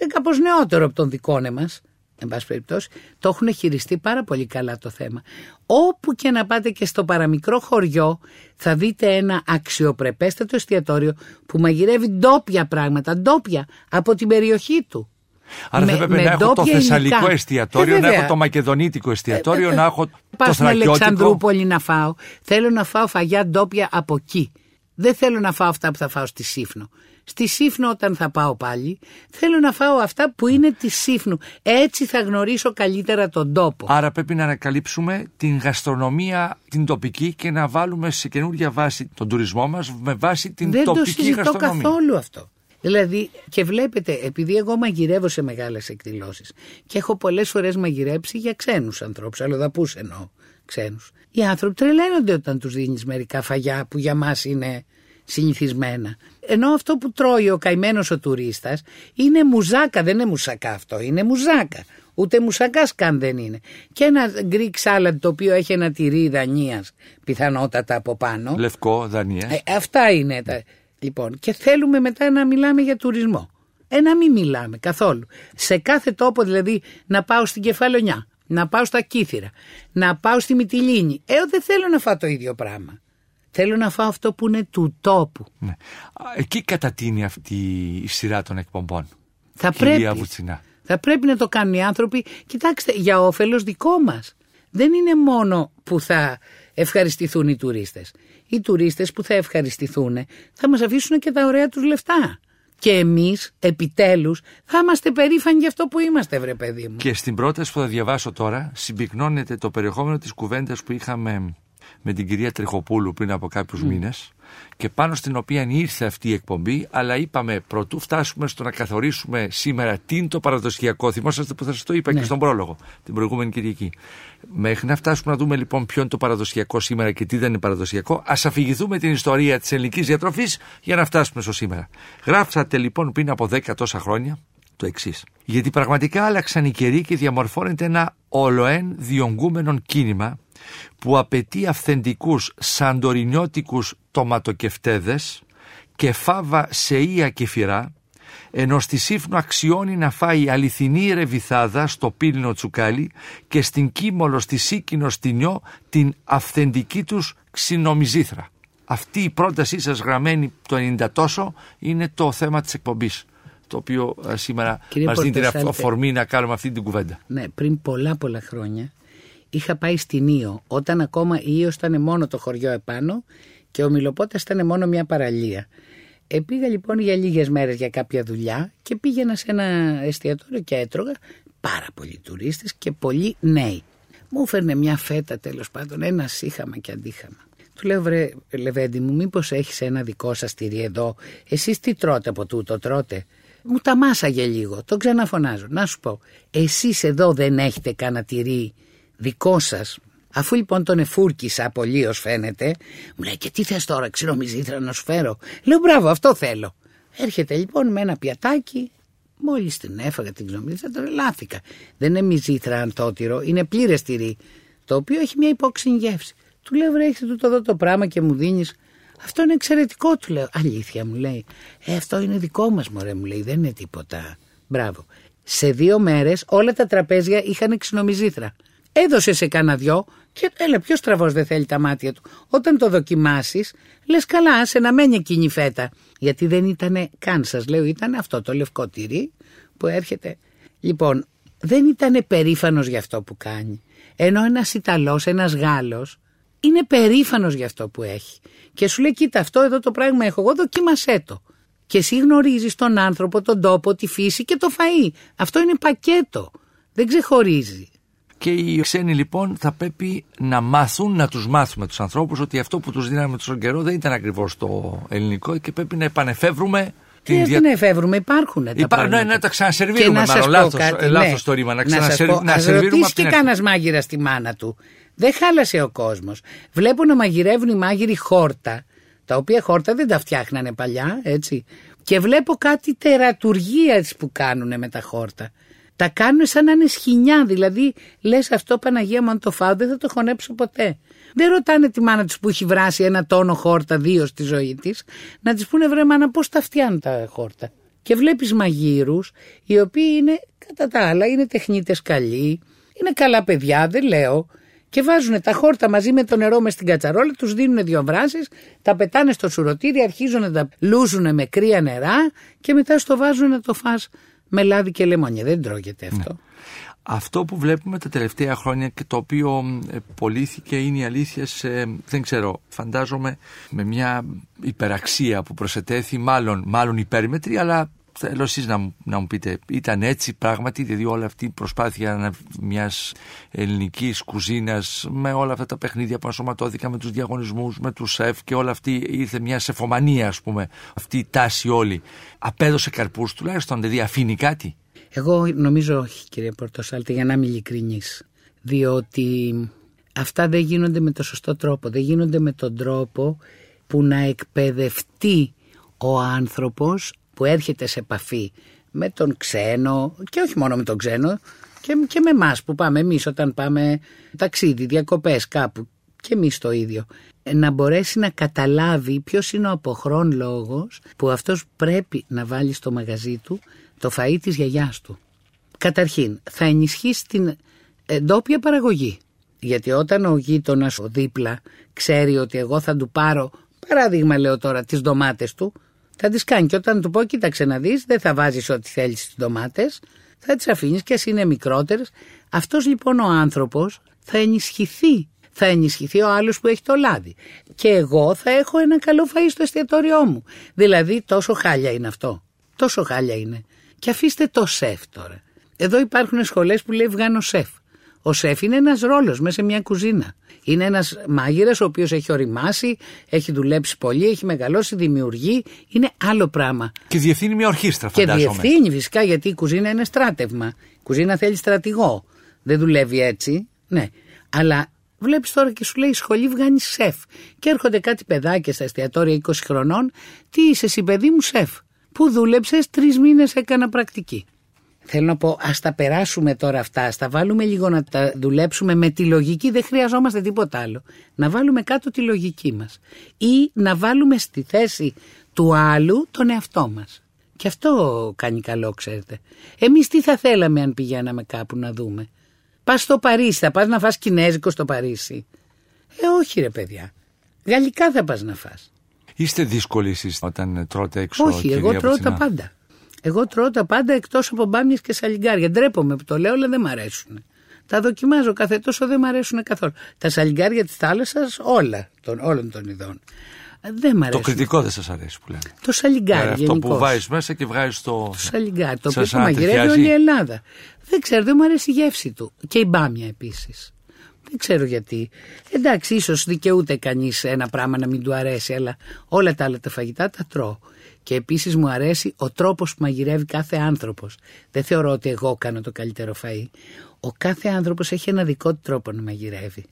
κάπως νεότερο από τον δικό μας, εν πάση περιπτώσει, το έχουν χειριστεί πάρα πολύ καλά το θέμα. Όπου και να πάτε και στο παραμικρό χωριό, θα δείτε ένα αξιοπρεπέστατο εστιατόριο που μαγειρεύει ντόπια πράγματα, ντόπια από την περιοχή του. Άρα με, θα έπρεπε να έχω το θεσσαλικό εστιατόριο, ε, να έχω το μακεδονίτικο εστιατόριο, ε, να έχω Πας το θρακιώτικο. στην Αλεξανδρούπολη να φάω. Θέλω να φάω φαγιά ντόπια από εκεί. Δεν θέλω να φάω αυτά που θα φάω στη Σύφνο. Στη Σύφνο όταν θα πάω πάλι θέλω να φάω αυτά που είναι τη Σύφνου. Έτσι θα γνωρίσω καλύτερα τον τόπο. Άρα πρέπει να ανακαλύψουμε την γαστρονομία την τοπική και να βάλουμε σε καινούργια βάση τον τουρισμό μας με βάση την Δεν τοπική το συζητώ γαστρονομία. καθόλου αυτό. Δηλαδή και βλέπετε επειδή εγώ μαγειρεύω σε μεγάλες εκδηλώσεις και έχω πολλές φορές μαγειρέψει για ξένους ανθρώπους, αλλοδαπούς εννοώ ξένους. Οι άνθρωποι τρελαίνονται όταν τους δίνεις μερικά φαγιά που για μας είναι συνηθισμένα. Ενώ αυτό που τρώει ο καημένος ο τουρίστας είναι μουζάκα, δεν είναι μουσακά αυτό, είναι μουζάκα. Ούτε μουσακάς καν δεν είναι. Και ένα Greek salad το οποίο έχει ένα τυρί Δανίας πιθανότατα από πάνω. Λευκό, Δανίας. Ε, αυτά είναι τα... Λοιπόν, και θέλουμε μετά να μιλάμε για τουρισμό. Ε, να μην μιλάμε καθόλου. Σε κάθε τόπο δηλαδή να πάω στην Κεφαλονιά, να πάω στα Κύθυρα, να πάω στη Μυτιλίνη. Ε, δεν θέλω να φάω το ίδιο πράγμα. Θέλω να φάω αυτό που είναι του τόπου. Ναι. Εκεί κατατείνει αυτή η σειρά των εκπομπών. Θα Κυρία πρέπει. Βουτσινά. Θα πρέπει να το κάνουν οι άνθρωποι. Κοιτάξτε, για όφελος δικό μας. Δεν είναι μόνο που θα ευχαριστηθούν οι τουρίστες. Οι τουρίστες που θα ευχαριστηθούν θα μας αφήσουν και τα ωραία τους λεφτά. Και εμείς επιτέλους θα είμαστε περήφανοι για αυτό που είμαστε βρε παιδί μου. Και στην πρόταση που θα διαβάσω τώρα συμπυκνώνεται το περιεχόμενο της κουβέντας που είχαμε με την κυρία Τριχοπούλου πριν από κάποιους mm. μήνες και πάνω στην οποία ήρθε αυτή η εκπομπή, αλλά είπαμε πρωτού φτάσουμε στο να καθορίσουμε σήμερα τι είναι το παραδοσιακό. Θυμόσαστε που θα σας το είπα Ναι. και στον πρόλογο την προηγούμενη Κυριακή. Μέχρι να φτάσουμε να δούμε λοιπόν ποιο είναι το παραδοσιακό σήμερα και τι δεν είναι παραδοσιακό, ας αφηγηθούμε την ιστορία της ελληνικής διατροφής για να φτάσουμε στο σήμερα. Γράψατε λοιπόν πριν από 10 τόσα χρόνια το εξής. Γιατί πραγματικά άλλαξαν οι καιροί και διαμορφώνεται ένα ολοέν διονγκούμενο κίνημα που απαιτεί αυθεντικούς σαντορινιώτικους τοματοκευτέδες και φάβα σε ία και φυρά, ενώ στη Σύφνο αξιώνει να φάει αληθινή ρεβιθάδα στο πύλινο τσουκάλι και στην Κίμολο στη Σίκινο Στινιό την αυθεντική τους ξινομιζήθρα. Αυτή η πρότασή σας γραμμένη το 90 τόσο είναι το θέμα της εκπομπής το οποίο ε, σήμερα Κύριε μας δίνει την Πορτοσάλτε. αφορμή να κάνουμε αυτή την κουβέντα. Ναι, πριν πολλά πολλά χρόνια είχα πάει στην Ήο όταν ακόμα η Ήος ήταν μόνο το χωριό επάνω και ο Μιλοπότας ήταν μόνο μια παραλία. Ε, πήγα λοιπόν για λίγες μέρες για κάποια δουλειά και πήγαινα σε ένα εστιατόριο και έτρωγα πάρα πολλοί τουρίστες και πολλοί νέοι. Μου έφερνε μια φέτα τέλος πάντων, ένα σύχαμα και αντίχαμα. Του λέω βρε Λεβέντη μου μήπως έχεις ένα δικό σας τυρί εδώ, εσείς τι τρώτε από τούτο τρώτε. Μου τα μάσαγε λίγο, τον ξαναφωνάζω. Να σου πω, εσείς εδώ δεν έχετε κανένα τυρί δικό σας. Αφού λοιπόν τον εφούρκισα απολύως φαίνεται, μου λέει και τι θες τώρα ξηρομιζήθρα να σου φέρω. Λέω μπράβο αυτό θέλω. Έρχεται λοιπόν με ένα πιατάκι, μόλις την έφαγα την ξηρομιζήθρα τρελάθηκα. Δεν είναι μυζήθρα αντότυρο, είναι πλήρες τυρί, το οποίο έχει μια υπόξινη γεύση. Του λέω βρε έχετε τούτο εδώ το πράγμα και μου δίνεις αυτό είναι εξαιρετικό, του λέω. Αλήθεια, μου λέει. Ε, αυτό είναι δικό μας, μωρέ, μου λέει. Δεν είναι τίποτα. Μπράβο. Σε δύο μέρες όλα τα τραπέζια είχαν ξινομιζήθρα. Έδωσε σε κάνα δυο και έλα, ποιος τραβός δεν θέλει τα μάτια του. Όταν το δοκιμάσεις, λες καλά, άσε να μένει εκείνη η φέτα. Γιατί δεν ήταν καν, σας λέω, ήταν αυτό το λευκό τυρί που έρχεται. Λοιπόν, δεν ήταν περήφανος για αυτό που κάνει. Ενώ ένας Ιταλός, ένας Γάλλος, είναι περήφανος για αυτό που έχει. Και σου λέει: Κοίτα, αυτό εδώ το πράγμα έχω εγώ, δοκίμασέ το. Και εσύ γνωρίζεις τον άνθρωπο, τον τόπο, τη φύση και το φαΐ. Αυτό είναι πακέτο. Δεν ξεχωρίζει. Και οι ξένοι λοιπόν θα πρέπει να μάθουν, να τους μάθουμε τους ανθρώπους ότι αυτό που τους δίναμε τόσο καιρό δεν ήταν ακριβώς το ελληνικό και πρέπει να επανεφεύρουμε την Ε, δια- δεν εφεύρουμε, υπάρχουν τα Υπάρχουν, πράγματα. ναι, να τα Και ξανασερβίρουμε να σας μάλλον, πω λάθος, κάτι, ε, λάθος ναι. το ρήμα, να, σας ξανασερ- πω, να ας σερβίρουμε ρωτήσεις από την και αρχή. κανένας μάγειρα στη μάνα του. Δεν χάλασε ο κόσμος. Βλέπω να μαγειρεύουν οι μάγειροι χόρτα, τα οποία χόρτα δεν τα φτιάχνανε παλιά, έτσι. Και βλέπω κάτι τερατουργίας που κάνουν με τα χόρτα. Τα κάνουν σαν να είναι σχοινιά, δηλαδή λες αυτό Παναγία μου αν το φάω δεν θα το χωνέψω ποτέ. Δεν ρωτάνε τη μάνα τους που έχει βράσει ένα τόνο χόρτα δύο στη ζωή της, να της πούνε βρε μάνα πώς τα φτιάνουν τα χόρτα. Και βλέπεις μαγείρους οι οποίοι είναι κατά τα άλλα είναι τεχνίτες καλοί, είναι καλά παιδιά δεν λέω και βάζουν τα χόρτα μαζί με το νερό μες στην κατσαρόλα, τους δίνουν δύο βράσεις, τα πετάνε στο σουρωτήρι, αρχίζουν να τα λούζουν με κρύα νερά και μετά στο βάζουν να το φας με λάδι και λεμόνια. Δεν τρώγεται αυτό. Ναι. Αυτό που βλέπουμε τα τελευταία χρόνια και το οποίο πωλήθηκε είναι η αλήθεια σε, δεν ξέρω, φαντάζομαι με μια υπεραξία που προσετέθη, μάλλον, μάλλον υπέρμετρη, αλλά θέλω εσείς να, να μου πείτε, ήταν έτσι πράγματι, δηλαδή όλη αυτή η προσπάθεια μιας ελληνικής κουζίνας με όλα αυτά τα παιχνίδια που ασωματώθηκαν με τους διαγωνισμούς, με τους σεφ και όλα αυτή ήρθε μια σεφομανία ας πούμε, αυτή η τάση όλη. Απέδωσε καρπούς τουλάχιστον, δηλαδή αφήνει κάτι; Εγώ νομίζω όχι κύριε Πορτοσάλτη για να είμαι ειλικρινής. Διότι αυτά δεν γίνονται με το σωστό τρόπο. Δεν γίνονται με τον τρόπο που να εκπαιδευτεί ο άνθρωπος που έρχεται σε επαφή με τον ξένο και όχι μόνο με τον ξένο και, και με εμάς που πάμε εμείς όταν πάμε ταξίδι, διακοπές κάπου και εμείς το ίδιο να μπορέσει να καταλάβει ποιος είναι ο αποχρόν λόγος που αυτός πρέπει να βάλει στο μαγαζί του το φαΐ της γιαγιάς του. Καταρχήν, θα ενισχύσει την εντόπια παραγωγή. Γιατί όταν ο γείτονας ο δίπλα ξέρει ότι εγώ θα του πάρω, παράδειγμα λέω τώρα, τις ντομάτες του, θα τις κάνει. Και όταν του πω, κοίταξε να δεις, δεν θα βάζεις ό,τι θέλεις στις ντομάτες, θα τις αφήνεις και ας είναι μικρότερες. Αυτός λοιπόν ο άνθρωπος θα ενισχυθεί. Θα ενισχυθεί ο άλλος που έχει το λάδι. Και εγώ θα έχω ένα καλό φαΐ στο εστιατόριό μου. Δηλαδή τόσο χάλια είναι αυτό. Τόσο χάλια είναι. Και αφήστε το σεφ τώρα. Εδώ υπάρχουν σχολές που λέει βγάνω σεφ. Ο σεφ είναι ένας ρόλος μέσα σε μια κουζίνα. Είναι ένας μάγειρας ο οποίος έχει οριμάσει, έχει δουλέψει πολύ, έχει μεγαλώσει, δημιουργεί. Είναι άλλο πράγμα. Και διευθύνει μια ορχήστρα, φαντάζομαι. Και διευθύνει φυσικά γιατί η κουζίνα είναι στράτευμα. Η κουζίνα θέλει στρατηγό. Δεν δουλεύει έτσι. Ναι. Αλλά βλέπεις τώρα και σου λέει: Σχολή βγάνει σεφ. Και έρχονται κάτι παιδάκια στα εστιατόρια 20 χρονών. Τι είσαι εσύ, παιδί μου, σεφ; Πού δούλεψες, τρεις μήνες έκανα πρακτική. Θέλω να πω, ας τα περάσουμε τώρα αυτά, ας τα βάλουμε λίγο να τα δουλέψουμε με τη λογική, δεν χρειαζόμαστε τίποτα άλλο. Να βάλουμε κάτω τη λογική μας. Ή να βάλουμε στη θέση του άλλου τον εαυτό μας. Και αυτό κάνει καλό, ξέρετε. Εμείς τι θα θέλαμε αν πηγαίναμε κάπου να δούμε; Πας στο Παρίσι, θα πας να φας κινέζικο στο Παρίσι. Ε, όχι ρε παιδιά. Γαλλικά θα πας να φας. Είστε δύσκολοι εσείς όταν τρώτε έξω Όχι, εγώ τρώω τα πάντα. Εγώ τρώω τα πάντα εκτός από μπάμιες και σαλιγκάρια. Ντρέπομαι που το λέω, αλλά δεν μ' αρέσουν. Τα δοκιμάζω κάθε τόσο, δεν μ' αρέσουν καθόλου. Τα σαλιγκάρια της θάλασσας, όλα, των, όλων των ειδών. Δεν μ' αρέσει. Το κριτικό δεν σας αρέσει που λένε. Το σαλιγκάρι. Ε, αυτό που βάζεις μέσα και βγάζεις το. Το σαλιγκάρι. Το οποίο μαγειρεύει όλη η Ελλάδα. Δεν ξέρω, δεν μου αρέσει η γεύση του. Και η μπάμια επίσης. Δεν ξέρω γιατί. Εντάξει, ίσως δικαιούται κανείς ένα πράγμα να μην του αρέσει, αλλά όλα τα άλλα τα φαγητά τα τρώω. Και επίσης μου αρέσει ο τρόπος που μαγειρεύει κάθε άνθρωπος. Δεν θεωρώ ότι εγώ κάνω το καλύτερο φαΐ. Ο κάθε άνθρωπος έχει ένα δικό του τρόπο να μαγειρεύει.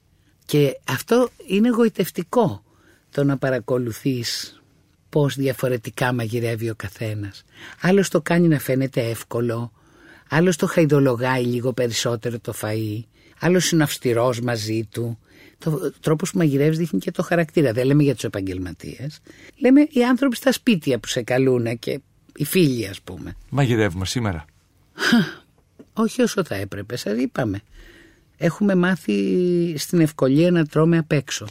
Και αυτό είναι εγωιτευτικό το να παρακολουθείς πώς διαφορετικά μαγειρεύει ο καθένας. Άλλος το κάνει να φαίνεται εύκολο, άλλος το χαϊδολογάει λίγο περισσότερο το φαΐ, άλλος είναι αυστηρός μαζί του. Το τρόπος που μαγειρεύεις δείχνει και το χαρακτήρα. Δεν λέμε για τους επαγγελματίες. Λέμε οι άνθρωποι στα σπίτια που σε καλούν και οι φίλοι, ας πούμε. Μαγειρεύουμε σήμερα. Όχι όσο θα έπρεπε, σας είπαμε. Έχουμε μάθει στην ευκολία να τρώμε απ' έξω.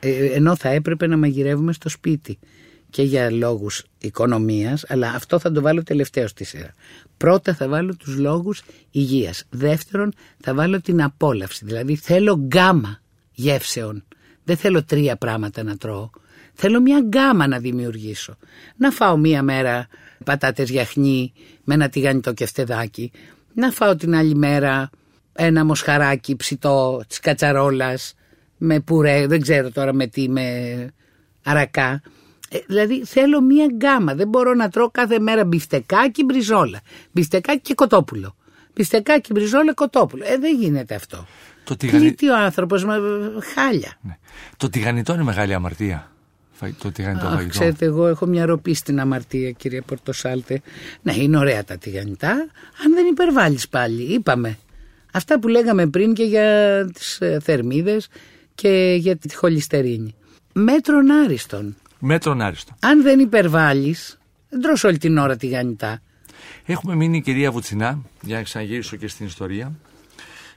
Ε, ενώ θα έπρεπε να μαγειρεύουμε στο σπίτι και για λόγους οικονομίας, αλλά αυτό θα το βάλω τελευταίο στη σειρά. Πρώτα θα βάλω τους λόγους υγείας. Δεύτερον θα βάλω την απόλαυση, δηλαδή θέλω γκάμα γεύσεων. Δεν θέλω τρία πράγματα να τρώω. Θέλω μια γκάμα να δημιουργήσω. Να φάω μία μέρα πατάτες γιαχνί με ένα τηγανιτό κεφτεδάκι. Να φάω την άλλη μέρα ένα μοσχαράκι ψητό της κατσαρόλας με πουρέ, δεν ξέρω τώρα με τι, με αρακά. Ε, δηλαδή θέλω μία γκάμα. Δεν μπορώ να τρώω κάθε μέρα μπιφτεκάκι, μπριζόλα. Μπιφτεκάκι και κοτόπουλο. Μπιφτεκάκι, μπριζόλα, κοτόπουλο. Ε, δεν γίνεται αυτό. Το τηγανι... ο άνθρωπος, μα χάλια. Ναι. Το τηγανιτό είναι μεγάλη αμαρτία. Το τηγανιτό Αχ, Ξέρετε, εγώ έχω μια ροπή στην αμαρτία, κύριε Πορτοσάλτε. Ναι, είναι ωραία τα τηγανιτά, αν δεν υπερβάλλεις πάλι. Είπαμε. Αυτά που λέγαμε πριν και για τις ε, θερμίδες και για τη χολυστερίνη. Μέτρον άριστον. Μέτρον άριστον. Αν δεν υπερβάλλεις, δεν τρως όλη την ώρα τηγανιτά. Έχουμε μείνει κυρία Βουτσινά, για να ξαναγυρίσω και στην ιστορία,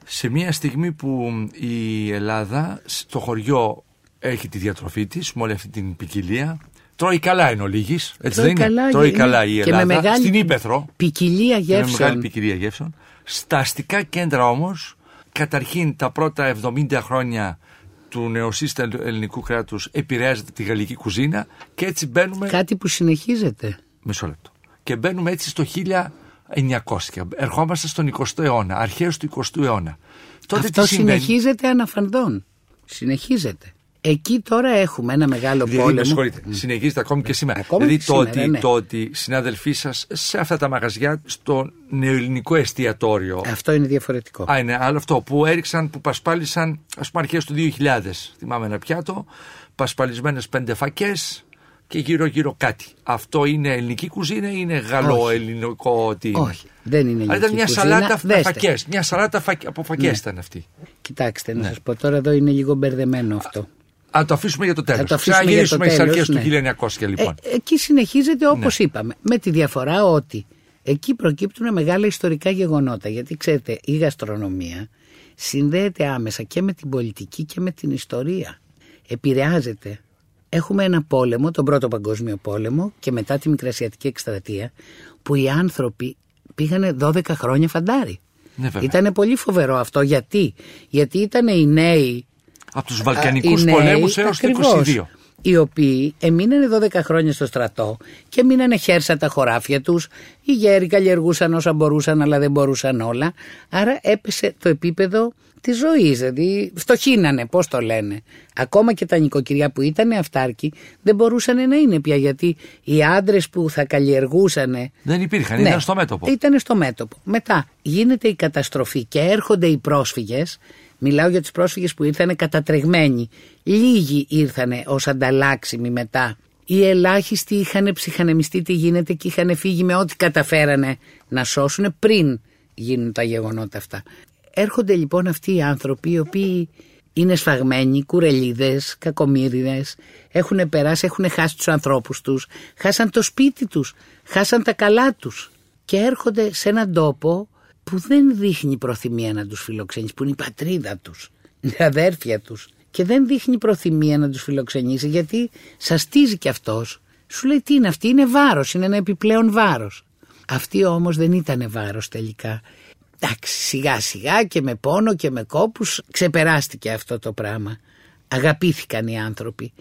σε μια στιγμή που η Ελλάδα στο χωριό έχει τη διατροφή της με όλη αυτή την ποικιλία Τρώει καλά εν ολίγης. Έτσι δεν είναι; Τρώει καλά η Ελλάδα. Και με μεγάλη στην Ήπεθρο. Ποικιλία γεύσεων. με μεγάλη ποικιλία γεύσεων. Στα αστικά κέντρα όμως, καταρχήν τα πρώτα 70 χρόνια του νεοσύστα ελληνικού κράτους επηρεάζεται τη γαλλική κουζίνα και έτσι μπαίνουμε. Κάτι που συνεχίζεται. Μισό λεπτό. Και μπαίνουμε έτσι στο 1900. Ερχόμαστε στον 20ο αιώνα, αρχαίος του 20ου αιώνα. Τότε Αυτό συνεχίζεται αναφανδόν. Συνεχίζεται. Εκεί τώρα έχουμε ένα μεγάλο δηλαδή, πόλεμο. Με συγχωρείτε, mm. συνεχίζεται ακόμη και σήμερα. Ακόμη δηλαδή το, σήμερα, ότι, ναι. το ότι συνάδελφοί σας σε αυτά τα μαγαζιά, στο νεοελληνικό εστιατόριο. Αυτό είναι διαφορετικό. Α, είναι άλλο αυτό που έριξαν, που πασπάλισαν, ας πούμε, αρχές του 2000. Θυμάμαι ένα πιάτο, πασπαλισμένες πέντε φακές, και γύρω-γύρω κάτι. Αυτό είναι ελληνική κουζίνα ή είναι γαλλο-ελληνικό τι είναι. Όχι, δεν είναι ελληνική ήταν μια κουζίνα. σαλάτα φακές. Μια σαλάτα από φακές ναι. ήταν αυτή. Κοιτάξτε, να ναι. σας πω τώρα εδώ είναι λίγο μπερδεμένο αυτό. Α, το αφήσουμε για το τέλος. Θα γυρίσουμε στις αρχές ναι. του 1900 λοιπόν. Ε, εκεί συνεχίζεται όπως ναι. είπαμε. Με τη διαφορά ότι εκεί προκύπτουν μεγάλα ιστορικά γεγονότα. Γιατί ξέρετε, η γαστρονομία συνδέεται άμεσα και με την πολιτική και με την ιστορία. Επηρεάζεται έχουμε ένα πόλεμο, τον πρώτο παγκόσμιο πόλεμο και μετά τη Μικρασιατική εκστρατεία που οι άνθρωποι πήγανε 12 χρόνια φαντάρι. Ναι, ήταν πολύ φοβερό αυτό. Γιατί, Γιατί ήταν οι νέοι. Από τους Βαλκανικούς πολέμους έως το 22. Οι οποίοι εμείνανε 12 χρόνια στο στρατό και μείνανε χέρσα τα χωράφια τους. Οι γέροι καλλιεργούσαν όσα μπορούσαν αλλά δεν μπορούσαν όλα. Άρα έπεσε το επίπεδο τη ζωή. Δηλαδή, φτωχύνανε, πώς το λένε. Ακόμα και τα νοικοκυριά που ήταν αυτάρκη δεν μπορούσαν να είναι πια γιατί οι άντρες που θα καλλιεργούσαν. Δεν υπήρχαν, ναι, ήταν στο μέτωπο. Ήταν στο μέτωπο. Μετά γίνεται η καταστροφή και έρχονται οι πρόσφυγες. Μιλάω για τους πρόσφυγες που ήρθαν κατατρεγμένοι. Λίγοι ήρθαν ως ανταλλάξιμοι μετά. Οι ελάχιστοι είχαν ψυχανεμιστεί τι γίνεται και είχαν φύγει με ό,τι καταφέρανε να σώσουν πριν γίνουν τα γεγονότα αυτά. Έρχονται λοιπόν αυτοί οι άνθρωποι οι οποίοι είναι σφαγμένοι, κουρελίδες, κακομύριδες, έχουν περάσει, έχουν χάσει τους ανθρώπους τους, χάσαν το σπίτι τους, χάσαν τα καλά τους και έρχονται σε έναν τόπο που δεν δείχνει προθυμία να τους φιλοξενήσει, που είναι η πατρίδα τους, η αδέρφια τους και δεν δείχνει προθυμία να τους φιλοξενήσει γιατί σαστίζει κι αυτός. Σου λέει τι είναι αυτή, είναι βάρος, είναι ένα επιπλέον βάρος. Αυτή όμως δεν ήταν βάρος τελικά εντάξει σιγά σιγά και με πόνο και με κόπους ξεπεράστηκε αυτό το πράγμα. Αγαπήθηκαν οι άνθρωποι.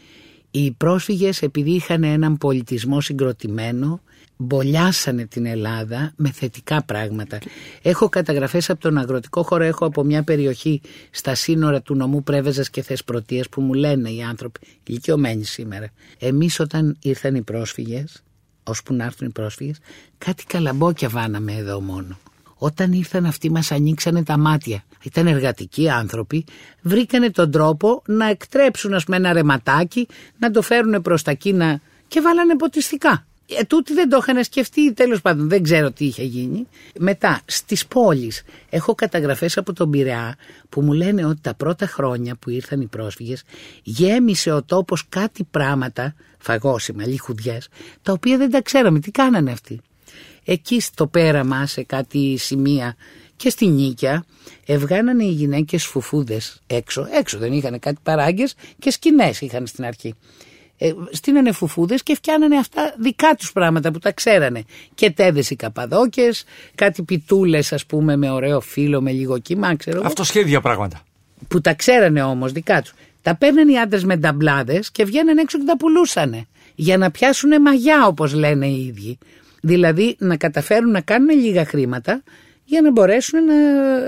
Οι πρόσφυγες επειδή είχαν έναν πολιτισμό συγκροτημένο μπολιάσανε την Ελλάδα με θετικά πράγματα. Έχω καταγραφές από τον αγροτικό χώρο, έχω από μια περιοχή στα σύνορα του νομού Πρέβεζας και Θεσπρωτείας που μου λένε οι άνθρωποι, ηλικιωμένοι σήμερα. Εμείς όταν ήρθαν οι πρόσφυγες, ώσπου να έρθουν οι πρόσφυγες, κάτι καλαμπόκια βάναμε εδώ μόνο. Όταν ήρθαν αυτοί μας ανοίξανε τα μάτια. Ήταν εργατικοί άνθρωποι, βρήκανε τον τρόπο να εκτρέψουν ας πούμε ένα ρεματάκι, να το φέρουν προς τα κίνα και βάλανε ποτιστικά. Ε, τούτοι δεν το είχαν σκεφτεί, τέλος πάντων δεν ξέρω τι είχε γίνει. Μετά στις πόλεις έχω καταγραφές από τον Πειραιά που μου λένε ότι τα πρώτα χρόνια που ήρθαν οι πρόσφυγες γέμισε ο τόπος κάτι πράγματα, φαγόσιμα, λιχουδιές, τα οποία δεν τα ξέραμε. Τι κάνανε αυτοί; Εκεί στο πέραμα σε κάτι σημεία και στη Νίκια ευγάνανε οι γυναίκες φουφούδες έξω. Έξω δεν είχαν κάτι παράγκες και σκηνές είχαν στην αρχή. Ε, στείνανε φουφούδες και φτιάνανε αυτά δικά τους πράγματα που τα ξέρανε. Και τέδες οι καπαδόκες, κάτι πιτούλες ας πούμε με ωραίο φύλλο, με λίγο κύμα, ξέρω Αυτό σχέδια πράγματα. Που τα ξέρανε όμως δικά τους. Τα παίρνανε οι άντρες με ταμπλάδες και βγαίνανε έξω και τα πουλούσανε. Για να πιάσουν μαγιά όπως λένε οι ίδιοι. Δηλαδή να καταφέρουν να κάνουν λίγα χρήματα για να μπορέσουν να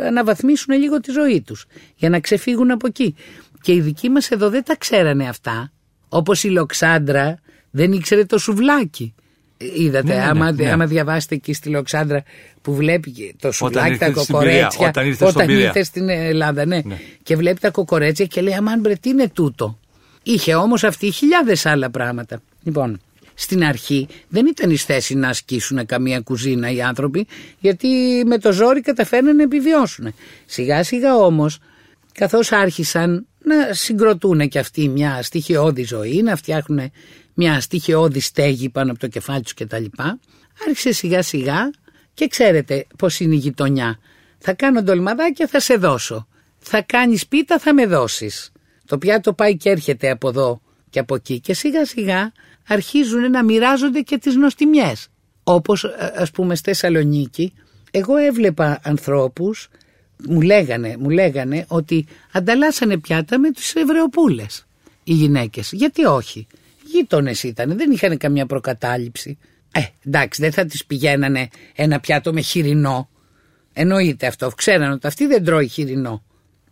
αναβαθμίσουν λίγο τη ζωή τους, για να ξεφύγουν από εκεί. Και οι δικοί μας εδώ δεν τα ξέρανε αυτά, όπως η Λοξάντρα δεν ήξερε το σουβλάκι. Είδατε, ναι, ναι, άμα, ναι. άμα διαβάσετε εκεί στη Λοξάντρα που βλέπει το σουβλάκι, τα κοκορέτσια. Όταν ήρθε, όταν ήρθε στην Ελλάδα, ναι, ναι, Και βλέπει τα κοκορέτσια και λέει: Αμάν μπρε, τι είναι τούτο. Είχε όμως αυτή χιλιάδες άλλα πράγματα. Λοιπόν, στην αρχή δεν ήταν εις θέση να ασκήσουν καμία κουζίνα οι άνθρωποι γιατί με το ζόρι καταφέρνουν να επιβιώσουν. Σιγά σιγά όμως καθώς άρχισαν να συγκροτούν και αυτοί μια στοιχειώδη ζωή, να φτιάχνουν μια στοιχειώδη στέγη πάνω από το κεφάλι τους κτλ. Άρχισε σιγά σιγά και ξέρετε πως είναι η γειτονιά. Θα κάνω ντολμαδάκια θα σε δώσω. Θα κάνεις πίτα θα με δώσεις. Το πιάτο πάει και έρχεται από εδώ Και από εκεί και σιγά σιγά αρχίζουν να μοιράζονται και τις νοστιμιές. Όπως ε, ας πούμε στη Θεσσαλονίκη, εγώ έβλεπα ανθρώπους, μου λέγανε, μου λέγανε ότι ανταλλάσσανε πιάτα με τους Εβραιοπούλες οι γυναίκες. Γιατί όχι; Γείτονες ήταν, δεν είχαν καμιά προκατάληψη. Ε, εντάξει, δεν θα τις πηγαίνανε ένα πιάτο με χοιρινό. Εννοείται αυτό. Ξέραν ότι αυτή δεν τρώει χοιρινό.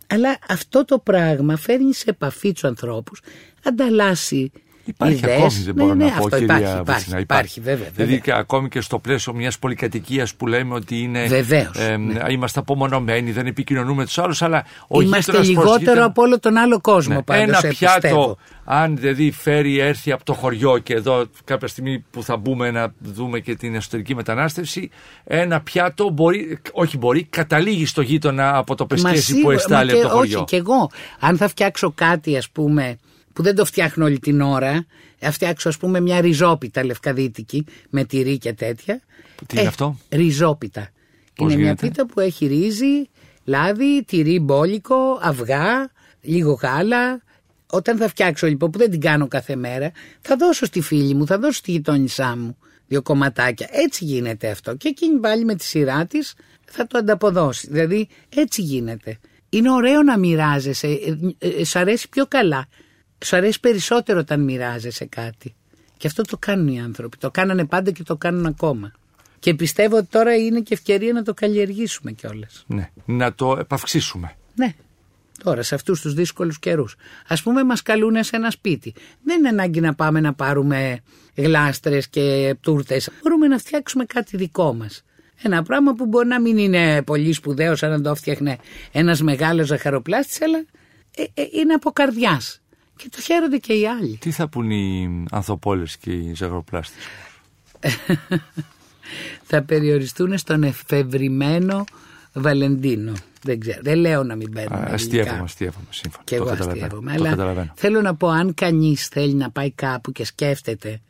Αλλά αυτό το πράγμα φέρνει σε επαφή τους ανθρώπους, ανταλλάσσει Υπάρχει ιδέες. ακόμη, δεν μπορώ ναι, να ναι, πω, αυτό κυρία υπάρχει, υπάρχει, Βουτσινά, υπάρχει, βέβαια, Δηλαδή βέβαια. και ακόμη και στο πλαίσιο μιας πολυκατοικίας που λέμε ότι είναι. Βεβαίως, ε, ναι. Είμαστε απομονωμένοι, δεν επικοινωνούμε τους άλλους, αλλά ο Είμαστε γείτονας προς λιγότερο γείτονα- από όλο τον άλλο κόσμο Ναι, πάντως, Ένα ε, πιάτο, πιστεύω. αν δηλαδή φέρει, έρθει από το χωριό και εδώ κάποια στιγμή που θα μπούμε να δούμε και την εσωτερική μετανάστευση, ένα πιάτο μπορεί, όχι μπορεί, καταλήγει στο γείτονα από το Μα πεσκέσι που σίγουρα, εστάλει μα από και- το χωριό. Όχι, και εγώ. Αν θα φτιάξω κάτι, ας πούμε, που δεν το φτιάχνω όλη την ώρα, θα φτιάξω, ας πούμε, μια ριζόπιτα λευκαδίτικη με τυρί και τέτοια. Τι είναι αυτό; Ριζόπιτα. Πώς είναι μια γίνεται; πίτα που έχει ρύζι, λάδι, τυρί μπόλικο, αυγά, λίγο γάλα. Όταν θα φτιάξω λοιπόν, που δεν την κάνω κάθε μέρα, θα δώσω στη φίλη μου, θα δώσω στη γειτόνισά μου δύο κομματάκια. Έτσι γίνεται αυτό. Και εκείνη πάλι με τη σειρά της θα το ανταποδώσει. Δηλαδή έτσι γίνεται. Είναι ωραίο να μοιράζεσαι. Ε, ε, Σ' αρέσει πιο καλά. Σ' αρέσει περισσότερο όταν μοιράζεσαι κάτι. Και αυτό το κάνουν οι άνθρωποι. Το κάνανε πάντα και το κάνουν ακόμα. Και πιστεύω ότι τώρα είναι και ευκαιρία να το καλλιεργήσουμε κιόλας. Ναι, να το επαυξήσουμε. Ναι. Τώρα, σε αυτούς τους δύσκολους καιρούς. Α πούμε, μας καλούν σε ένα σπίτι. Δεν είναι ανάγκη να πάμε να πάρουμε γλάστρες και τούρτες. Μπορούμε να φτιάξουμε κάτι δικό μας. Ένα πράγμα που μπορεί να μην είναι πολύ σπουδαίος, σαν να το έφτιαχνε ένας μεγάλος ζαχαροπλάστης, αλλά ε, ε, είναι από καρδιάς. Και το χαίρονται και οι άλλοι. Τι θα πούν οι ανθοπόλες και οι ζαγροπλάστες. θα περιοριστούν στον εφευρημένο Βαλεντίνο. Δεν ξέρω. Δεν λέω να μην παίρνουν. Α, ελληνικά. Αστείευομαι, αστείευομαι, σύμφωνα. Και το εγώ καταλαβαίνω. αστείευομαι. Το Αλλά καταλαβαίνω. θέλω να πω, αν κανείς θέλει να πάει κάπου και σκέφτεται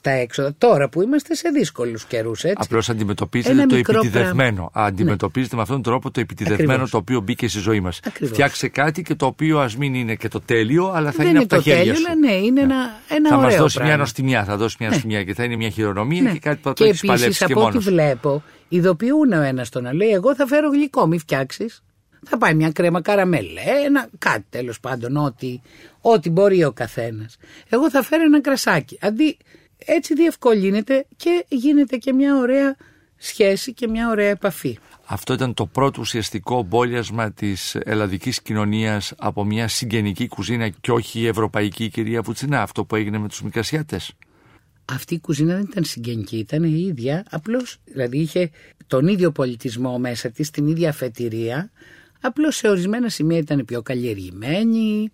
τα έξοδα, τώρα που είμαστε σε δύσκολους καιρούς, έτσι. Απλώς αντιμετωπίζετε Ένα το μικρό επιτιδευμένο. πράγμα. Αντιμετωπίζετε με αυτόν τον τρόπο το επιτιδευμένο Ακριβώς. το οποίο μπήκε στη ζωή μας. Ακριβώς. Φτιάξε κάτι και το οποίο ας μην είναι και το τέλειο, αλλά θα Δεν είναι είναι από τα το χέρια τέλειο, σου. αλλά ναι, είναι ένα, ένα θα ωραίο μας δώσει πράγμα. μια νοστιμιά, θα δώσει μια νοστιμιά και θα είναι μια χειρονομία Ναι. και κάτι που θα το και έχει παλέψει επίση και από ό,τι μόνος. βλέπω, ειδοποιούν ο ένας τον άλλο. Λέει: Εγώ θα φέρω γλυκό, μη φτιάξεις. Θα πάει μια κρέμα καραμέλα, ένα κάτι τέλος πάντων, ό,τι, ό,τι μπορεί ο καθένας. Εγώ θα φέρω ένα κρασάκι. Αντί έτσι διευκολύνεται και γίνεται και μια ωραία σχέση και μια ωραία επαφή. Αυτό ήταν το πρώτο ουσιαστικό μπόλιασμα της ελλαδικής κοινωνίας από μια συγγενική κουζίνα και όχι η ευρωπαϊκή κυρία Βουτσινά. Αυτό που έγινε με τους Μικρασιάτες. Αυτή η κουζίνα δεν ήταν συγγενική, ήταν η ίδια, απλώς δηλαδή είχε τον ίδιο πολιτισμό μέσα της, την ίδια αφετηρία, απλώς σε ορισμένα σημεία ήταν πιο καλλιεργημένοι,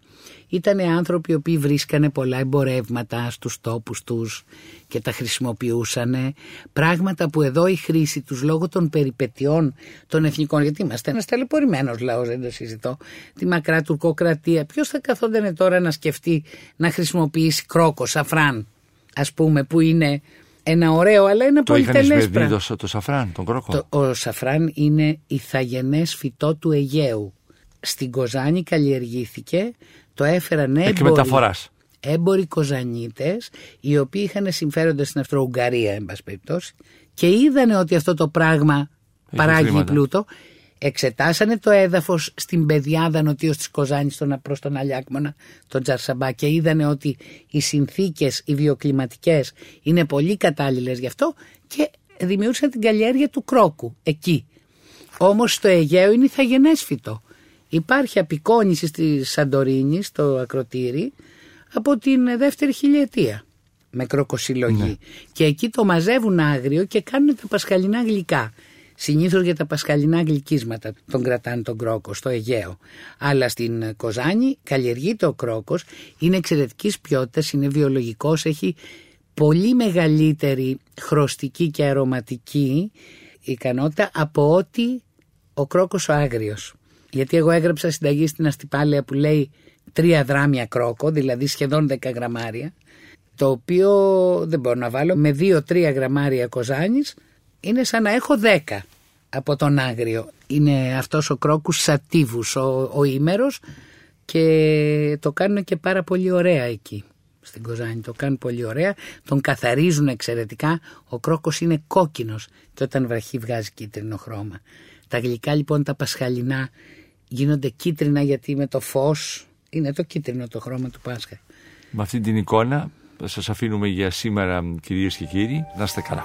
ήταν άνθρωποι οι οποίοι βρίσκανε πολλά εμπορεύματα στους τόπους τους και τα χρησιμοποιούσαν, πράγματα που εδώ η χρήση τους λόγω των περιπετειών των εθνικών, γιατί είμαστε ένας ταλαιπωρημένος λαός, δεν το συζητώ, τη μακρά τουρκοκρατία, ποιος θα καθόταν τώρα να σκεφτεί να χρησιμοποιήσει κρόκο, σαφράν, ας πούμε, που είναι ένα ωραίο αλλά ένα Το είχαν πολυτελές εισβεδίδω πράγμα. το, το σαφράν, τον κρόκο. Το, ο σαφράν είναι ηθαγενές φυτό του Αιγαίου. Στην Κοζάνη καλλιεργήθηκε, το έφεραν Εκ έμποροι, μεταφοράς. έμποροι Κοζανίτες, οι οποίοι είχαν συμφέροντα στην Αυστρο-Ουγγαρία, εν πάση περιπτώσει, και είδανε ότι αυτό το πράγμα παράγει χρήματα. πλούτο. Εξετάσανε το έδαφος στην πεδιάδα νοτίως της Κοζάνης στον, προς τον Αλιάκμονα, τον Τζαρσαμπά και είδανε ότι οι συνθήκες, οι βιοκλιματικές είναι πολύ κατάλληλες γι' αυτό και δημιούργησαν την καλλιέργεια του κρόκου εκεί. Όμως στο Αιγαίο είναι ηθαγενές φυτό. Υπάρχει απεικόνηση στη Σαντορίνη, στο ακροτήρι, από την δεύτερη χιλιετία με κροκοσυλλογή. Και εκεί το μαζεύουν άγριο και κάνουν τα πασχαλινά γλυκά. Συνήθως για τα πασχαλινά γλυκίσματα τον κρατάνε τον κρόκος στο Αιγαίο. Αλλά στην Κοζάνη καλλιεργείται ο κρόκος, είναι εξαιρετικής ποιότητας, είναι βιολογικός, έχει πολύ μεγαλύτερη χρωστική και αρωματική ικανότητα από ότι ο κρόκος ο άγριος. Γιατί εγώ έγραψα συνταγή στην Αστυπάλαια που λέει τρία δράμια κρόκο, δηλαδή σχεδόν 10 γραμμάρια, το οποίο δεν μπορώ να βάλω με 2-3 γραμμάρια κοζάνης, είναι σαν να έχω 10 από τον άγριο. Είναι αυτός ο κρόκους σατίβους, ο, ο ήμερος και το κάνουν και πάρα πολύ ωραία εκεί. στην Κοζάνη. Το κάνουν πολύ ωραία. Τον καθαρίζουν εξαιρετικά. Ο κρόκος είναι κόκκινος και όταν βραχεί βγάζει κίτρινο χρώμα. Τα γλυκά λοιπόν τα πασχαλινά γίνονται κίτρινα γιατί με το φως είναι το κίτρινο το χρώμα του Πάσχα. Με αυτή την εικόνα σας αφήνουμε για σήμερα κυρίες και κύριοι. Να είστε καλά.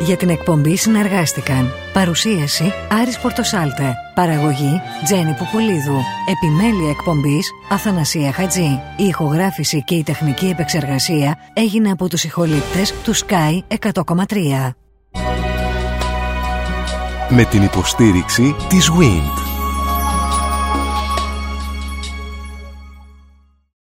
Για την εκπομπή συνεργάστηκαν Παρουσίαση Άρης Πορτοσάλτε Παραγωγή Τζένι Πουπουλίδου Επιμέλεια εκπομπής Αθανασία Χατζή. Η ηχογράφηση και η τεχνική επεξεργασία έγινε από τους ηχολήπτες του Sky 100,3 Με την υποστήριξη της WIND